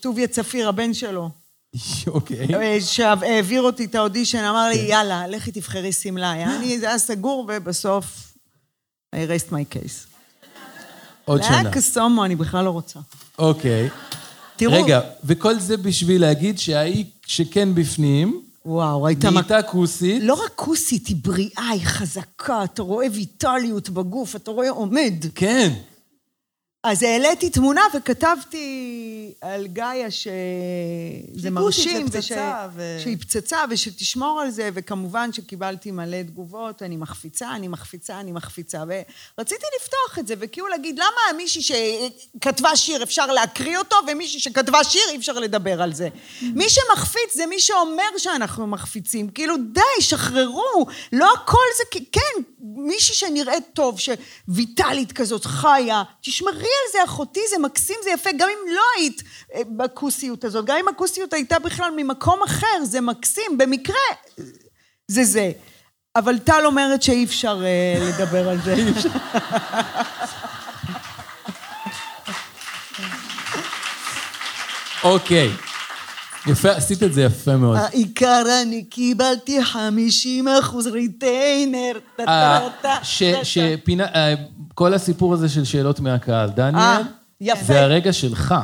טוביה צפיר, הבן שלו, <laughs> אוקיי. אה, שהעביר אותי את האודישן, אמר לי, יאללה, לכי תבחרי שמלה. <laughs> אני, זה היה סגור, ובסוף, I rest my case. עוד זה שנה. היה קסומו, אני בכלל לא רוצה. אוקיי. תראו, רגע, וכל זה בשביל להגיד שההיא שכן בפנים, וואו, הייתה... נהייתה כוסית. לא רק כוסית, היא בריאה, היא חזקה, אתה רואה ויטליות בגוף, אתה רואה עומד. כן. אז העליתי תמונה וכתבתי על גאיה שזה מרשים, שהיא פצצה ושתשמור על זה, וכמובן שקיבלתי מלא תגובות, אני מחפיצה, אני מחפיצה, אני מחפיצה, ורציתי לפתוח את זה, וכאילו להגיד, למה מישהי שכתבה שיר אפשר להקריא אותו, ומישהי שכתבה שיר אי אפשר לדבר על זה? מי שמחפיץ זה מי שאומר שאנחנו מחפיצים, כאילו די, שחררו, לא הכל זה, כן, מישהי שנראית טוב, שוויטלית כזאת, חיה, תשמרי על זה אחותי, זה מקסים, זה יפה, גם אם לא היית אה, בכוסיות הזאת, גם אם הכוסיות הייתה בכלל ממקום אחר, זה מקסים, במקרה זה זה. אבל טל אומרת שאי אפשר אה, לדבר על זה. אוקיי. יפה, עשית את זה יפה מאוד. העיקר אני קיבלתי 50 אחוז ריטיינר. אה. שפינה, כל הסיפור הזה של שאלות מהקהל, אה, דניאל, יפה. זה הרגע שלך.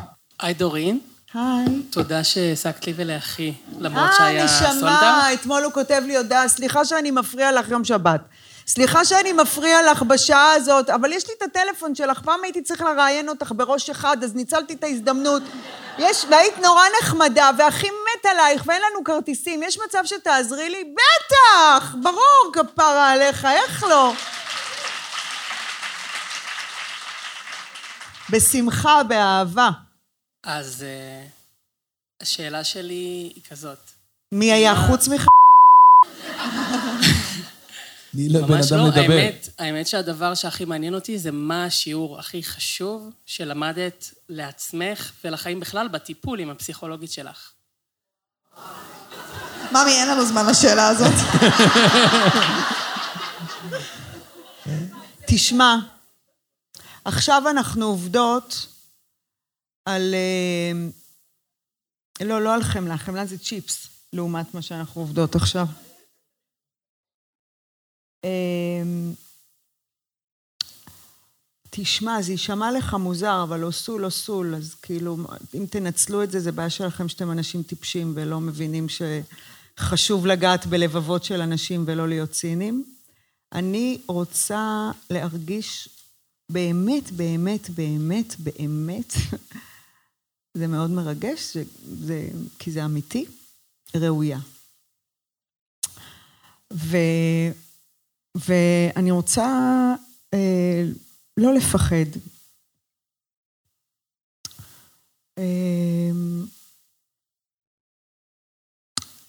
היי דורין, היי. תודה שהעסקת לי ולאחי, למרות אה, שהיה נשמה, סולדה. אתמול הוא כותב לי הודעה, סליחה שאני מפריע לך יום שבת. סליחה שאני מפריע לך בשעה הזאת, אבל יש לי את הטלפון שלך, פעם הייתי צריך לראיין אותך בראש אחד, אז ניצלתי את ההזדמנות. יש, והיית נורא נחמדה, והכי מת עלייך, ואין לנו כרטיסים. יש מצב שתעזרי לי? בטח! ברור, כפרה עליך, איך לא? בשמחה, באהבה. אז אה, השאלה שלי היא כזאת. מי היה מה? חוץ ממך? תני לבן ממש אדם לא, לדבר. האמת, האמת שהדבר שהכי מעניין אותי זה מה השיעור הכי חשוב שלמדת לעצמך ולחיים בכלל בטיפול עם הפסיכולוגית שלך. ממי, אין לנו זמן לשאלה הזאת. <laughs> תשמע, עכשיו אנחנו עובדות על... אה, לא, לא על חמלה, חמלה זה צ'יפס, לעומת מה שאנחנו עובדות עכשיו. אה, תשמע, זה יישמע לך מוזר, אבל לא סול, לא סול, אז כאילו, אם תנצלו את זה, זה בעיה שלכם שאתם אנשים טיפשים ולא מבינים שחשוב לגעת בלבבות של אנשים ולא להיות ציניים. אני רוצה להרגיש באמת, באמת, באמת, באמת, זה מאוד מרגש, זה, זה, כי זה אמיתי, ראויה. ו, ואני רוצה אה, לא לפחד. אה,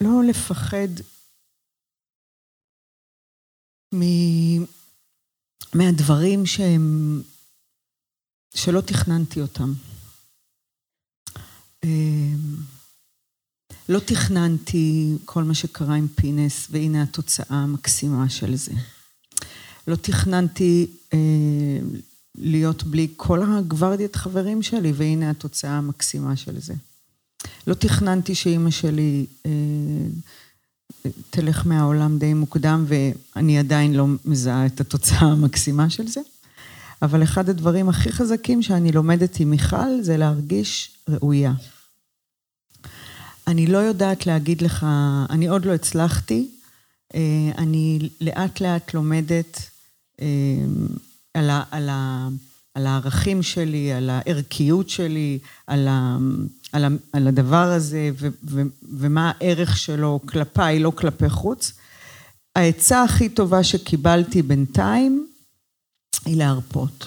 לא לפחד מ... מהדברים שהם... שלא תכננתי אותם. אמ, לא תכננתי כל מה שקרה עם פינס, והנה התוצאה המקסימה של זה. לא תכננתי אה, להיות בלי כל הגוורדיית חברים שלי, והנה התוצאה המקסימה של זה. לא תכננתי שאימא שלי אה, תלך מהעולם די מוקדם, ואני עדיין לא מזהה את התוצאה המקסימה של זה. אבל אחד הדברים הכי חזקים שאני לומדת עם מיכל זה להרגיש ראויה. אני לא יודעת להגיד לך, אני עוד לא הצלחתי, אה, אני לאט לאט לומדת אה, על, ה, על, ה, על הערכים שלי, על הערכיות שלי, על, ה, על, ה, על הדבר הזה ו, ו, ומה הערך שלו כלפיי, לא כלפי חוץ. העצה הכי טובה שקיבלתי בינתיים היא להרפות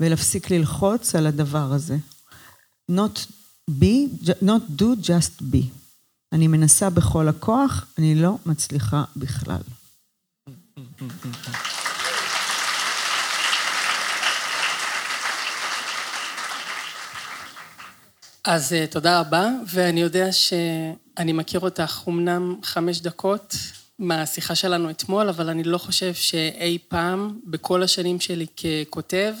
ולהפסיק ללחוץ על הדבר הזה. Not be, not do, just be. אני מנסה בכל הכוח, אני לא מצליחה בכלל. אז אה, תודה רבה, ואני יודע שאני מכיר אותך אמנם חמש דקות מהשיחה שלנו אתמול, אבל אני לא חושב שאי פעם, בכל השנים שלי ככותב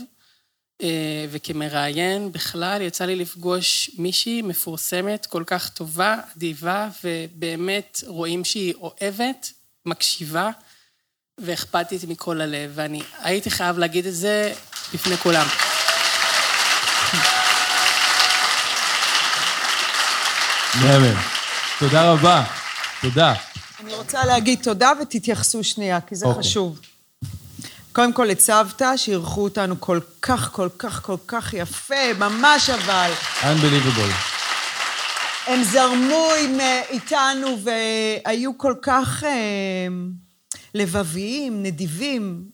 אה, וכמראיין בכלל, יצא לי לפגוש מישהי מפורסמת, כל כך טובה, אדיבה, ובאמת רואים שהיא אוהבת, מקשיבה ואכפתית מכל הלב, ואני הייתי חייב להגיד את זה בפני כולם. מהמם. תודה רבה. תודה. אני רוצה להגיד תודה ותתייחסו שנייה, כי זה אוקיי. חשוב. קודם כל לצוותא, שאירחו אותנו כל כך, כל כך, כל כך יפה, ממש אבל. Unbelievable. הם זרמו עם, איתנו והיו כל כך אה, לבביים, נדיבים.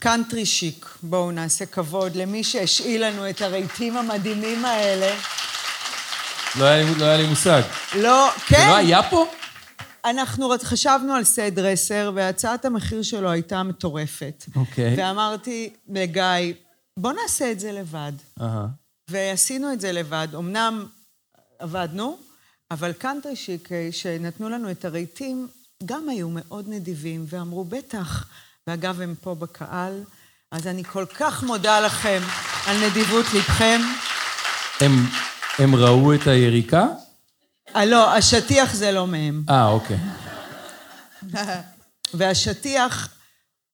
קאנטרי שיק, בואו נעשה כבוד למי שהשאיל לנו את הרהיטים המדהימים האלה. לא היה לי- לא היה לי מושג. לא, זה כן. לא היה פה? אנחנו חשבנו על סד רסר, והצעת המחיר שלו הייתה מטורפת. אוקיי. ואמרתי לגיא, בוא נעשה את זה לבד. אהה. ועשינו את זה לבד. אמנם עבדנו, אבל קאנטרי שיק, שנתנו לנו את הרהיטים, גם היו מאוד נדיבים, ואמרו, בטח. ואגב, הם פה בקהל, אז אני כל כך מודה לכם על נדיבות לבכם. הם- הם ראו את היריקה? אה, לא, השטיח זה לא מהם. אה, אוקיי. <laughs> והשטיח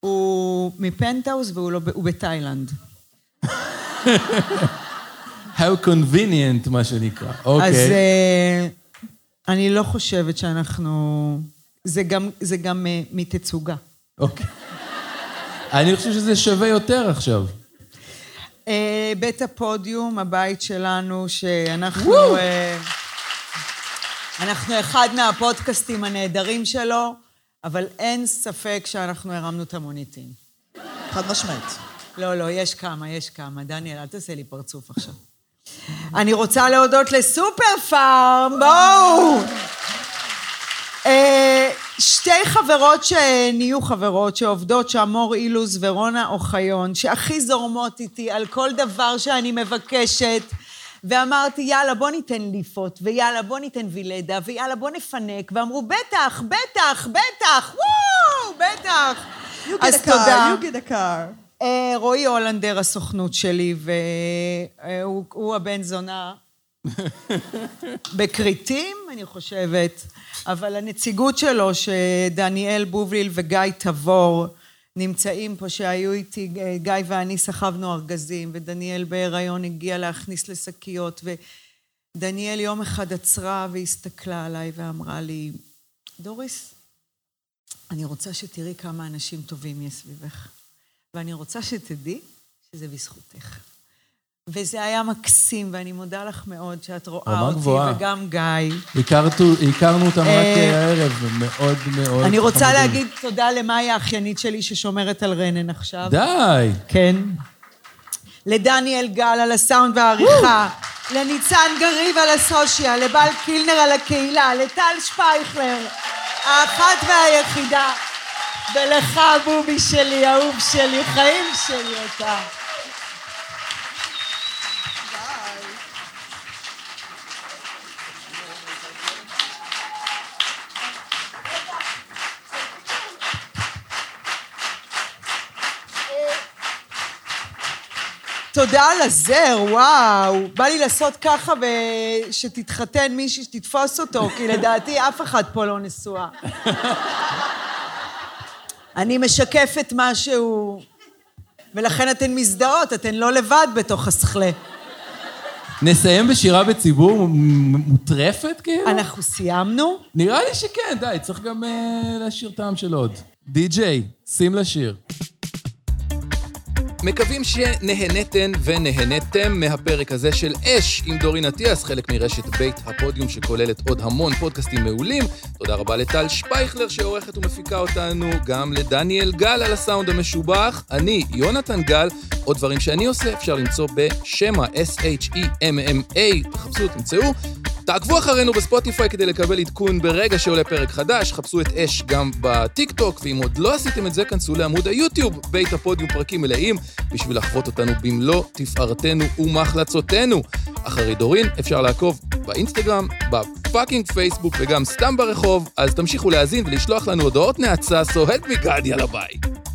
הוא מפנטהאוז והוא לא, בתאילנד. <laughs> How convenient, מה שנקרא. אז אוקיי. אה, אני לא חושבת שאנחנו... זה גם, זה גם אה, מתצוגה. אוקיי. אני חושב שזה שווה יותר עכשיו. אה, בית הפודיום, הבית שלנו, שאנחנו... אה, אנחנו אחד מהפודקאסטים הנהדרים שלו, אבל אין ספק שאנחנו הרמנו את המוניטין. חד משמעית. לא, לא, יש כמה, יש כמה. דניאל, אל תעשה לי פרצוף עכשיו. אני רוצה להודות לסופר פארם, בואו! שתי חברות שנהיו חברות, שעובדות שם, מור אילוז ורונה אוחיון, שהכי זורמות איתי על כל דבר שאני מבקשת. ואמרתי, יאללה, בוא ניתן ליפות, ויאללה, בוא ניתן וילדה, ויאללה, בוא נפנק. ואמרו, בטח, בטח, בטח, וואו, בטח. אז a תודה. car, you get a car. אה, רועי הולנדר, הסוכנות שלי, והוא הוא הבן זונה בכרתים, אני חושבת, אבל הנציגות שלו, שדניאל בובליל וגיא תבור נמצאים פה, שהיו איתי, גיא ואני סחבנו ארגזים, ודניאל בהיריון הגיע להכניס לשקיות, ודניאל יום אחד עצרה והסתכלה עליי ואמרה לי, דוריס, אני רוצה שתראי כמה אנשים טובים יש סביבך. ואני רוצה שתדעי שזה בזכותך. וזה היה מקסים, ואני מודה לך מאוד שאת רואה אותי, גבוהה. וגם גיא. הכרתו- הכרנו אותם רק אה, אה, הערב, מאוד מאוד אני רוצה חמודים. להגיד תודה למאיה האחיינית שלי ששומרת על רנן עכשיו. די. כן. לדניאל גל על הסאונד והעריכה, לניצן גריב על הסושיאל, לבל קילנר על הקהילה, לטל שפייכלר, האחת והיחידה, ולך, בובי שלי, אהוב שלי, חיים שלי אתה. תודה על הזר, וואו. בא לי לעשות ככה ושתתחתן מישהי שתתפוס אותו, כי לדעתי אף אחד פה לא נשואה. אני משקפת משהו, ולכן אתן מזדהות, אתן לא לבד בתוך הסכלה. נסיים בשירה בציבור מוטרפת, כאילו? אנחנו סיימנו? נראה לי שכן, די, צריך גם אה, להשאיר טעם של עוד. די-ג'יי, שים לשיר. מקווים שנהנתן ונהנתם מהפרק הזה של אש עם דורין אטיאס, חלק מרשת בית הפודיום שכוללת עוד המון פודקאסטים מעולים. תודה רבה לטל שפייכלר שעורכת ומפיקה אותנו, גם לדניאל גל על הסאונד המשובח. אני, יונתן גל, עוד דברים שאני עושה אפשר למצוא בשמע, S-H-E-M-M-A, תחפשו, תמצאו. תעקבו אחרינו בספוטיפיי כדי לקבל עדכון ברגע שעולה פרק חדש, חפשו את אש גם בטיקטוק, ואם עוד לא עשיתם את זה, כנסו לעמוד היוטיוב, בית הפודיום פרקים מלאים, בשביל לחוות אותנו במלוא תפארתנו ומחלצותינו. אחרי דורין אפשר לעקוב באינסטגרם, ב fucking פייסבוק וגם סתם ברחוב, אז תמשיכו להאזין ולשלוח לנו הודעות נאצה, me God, יאללה ביי.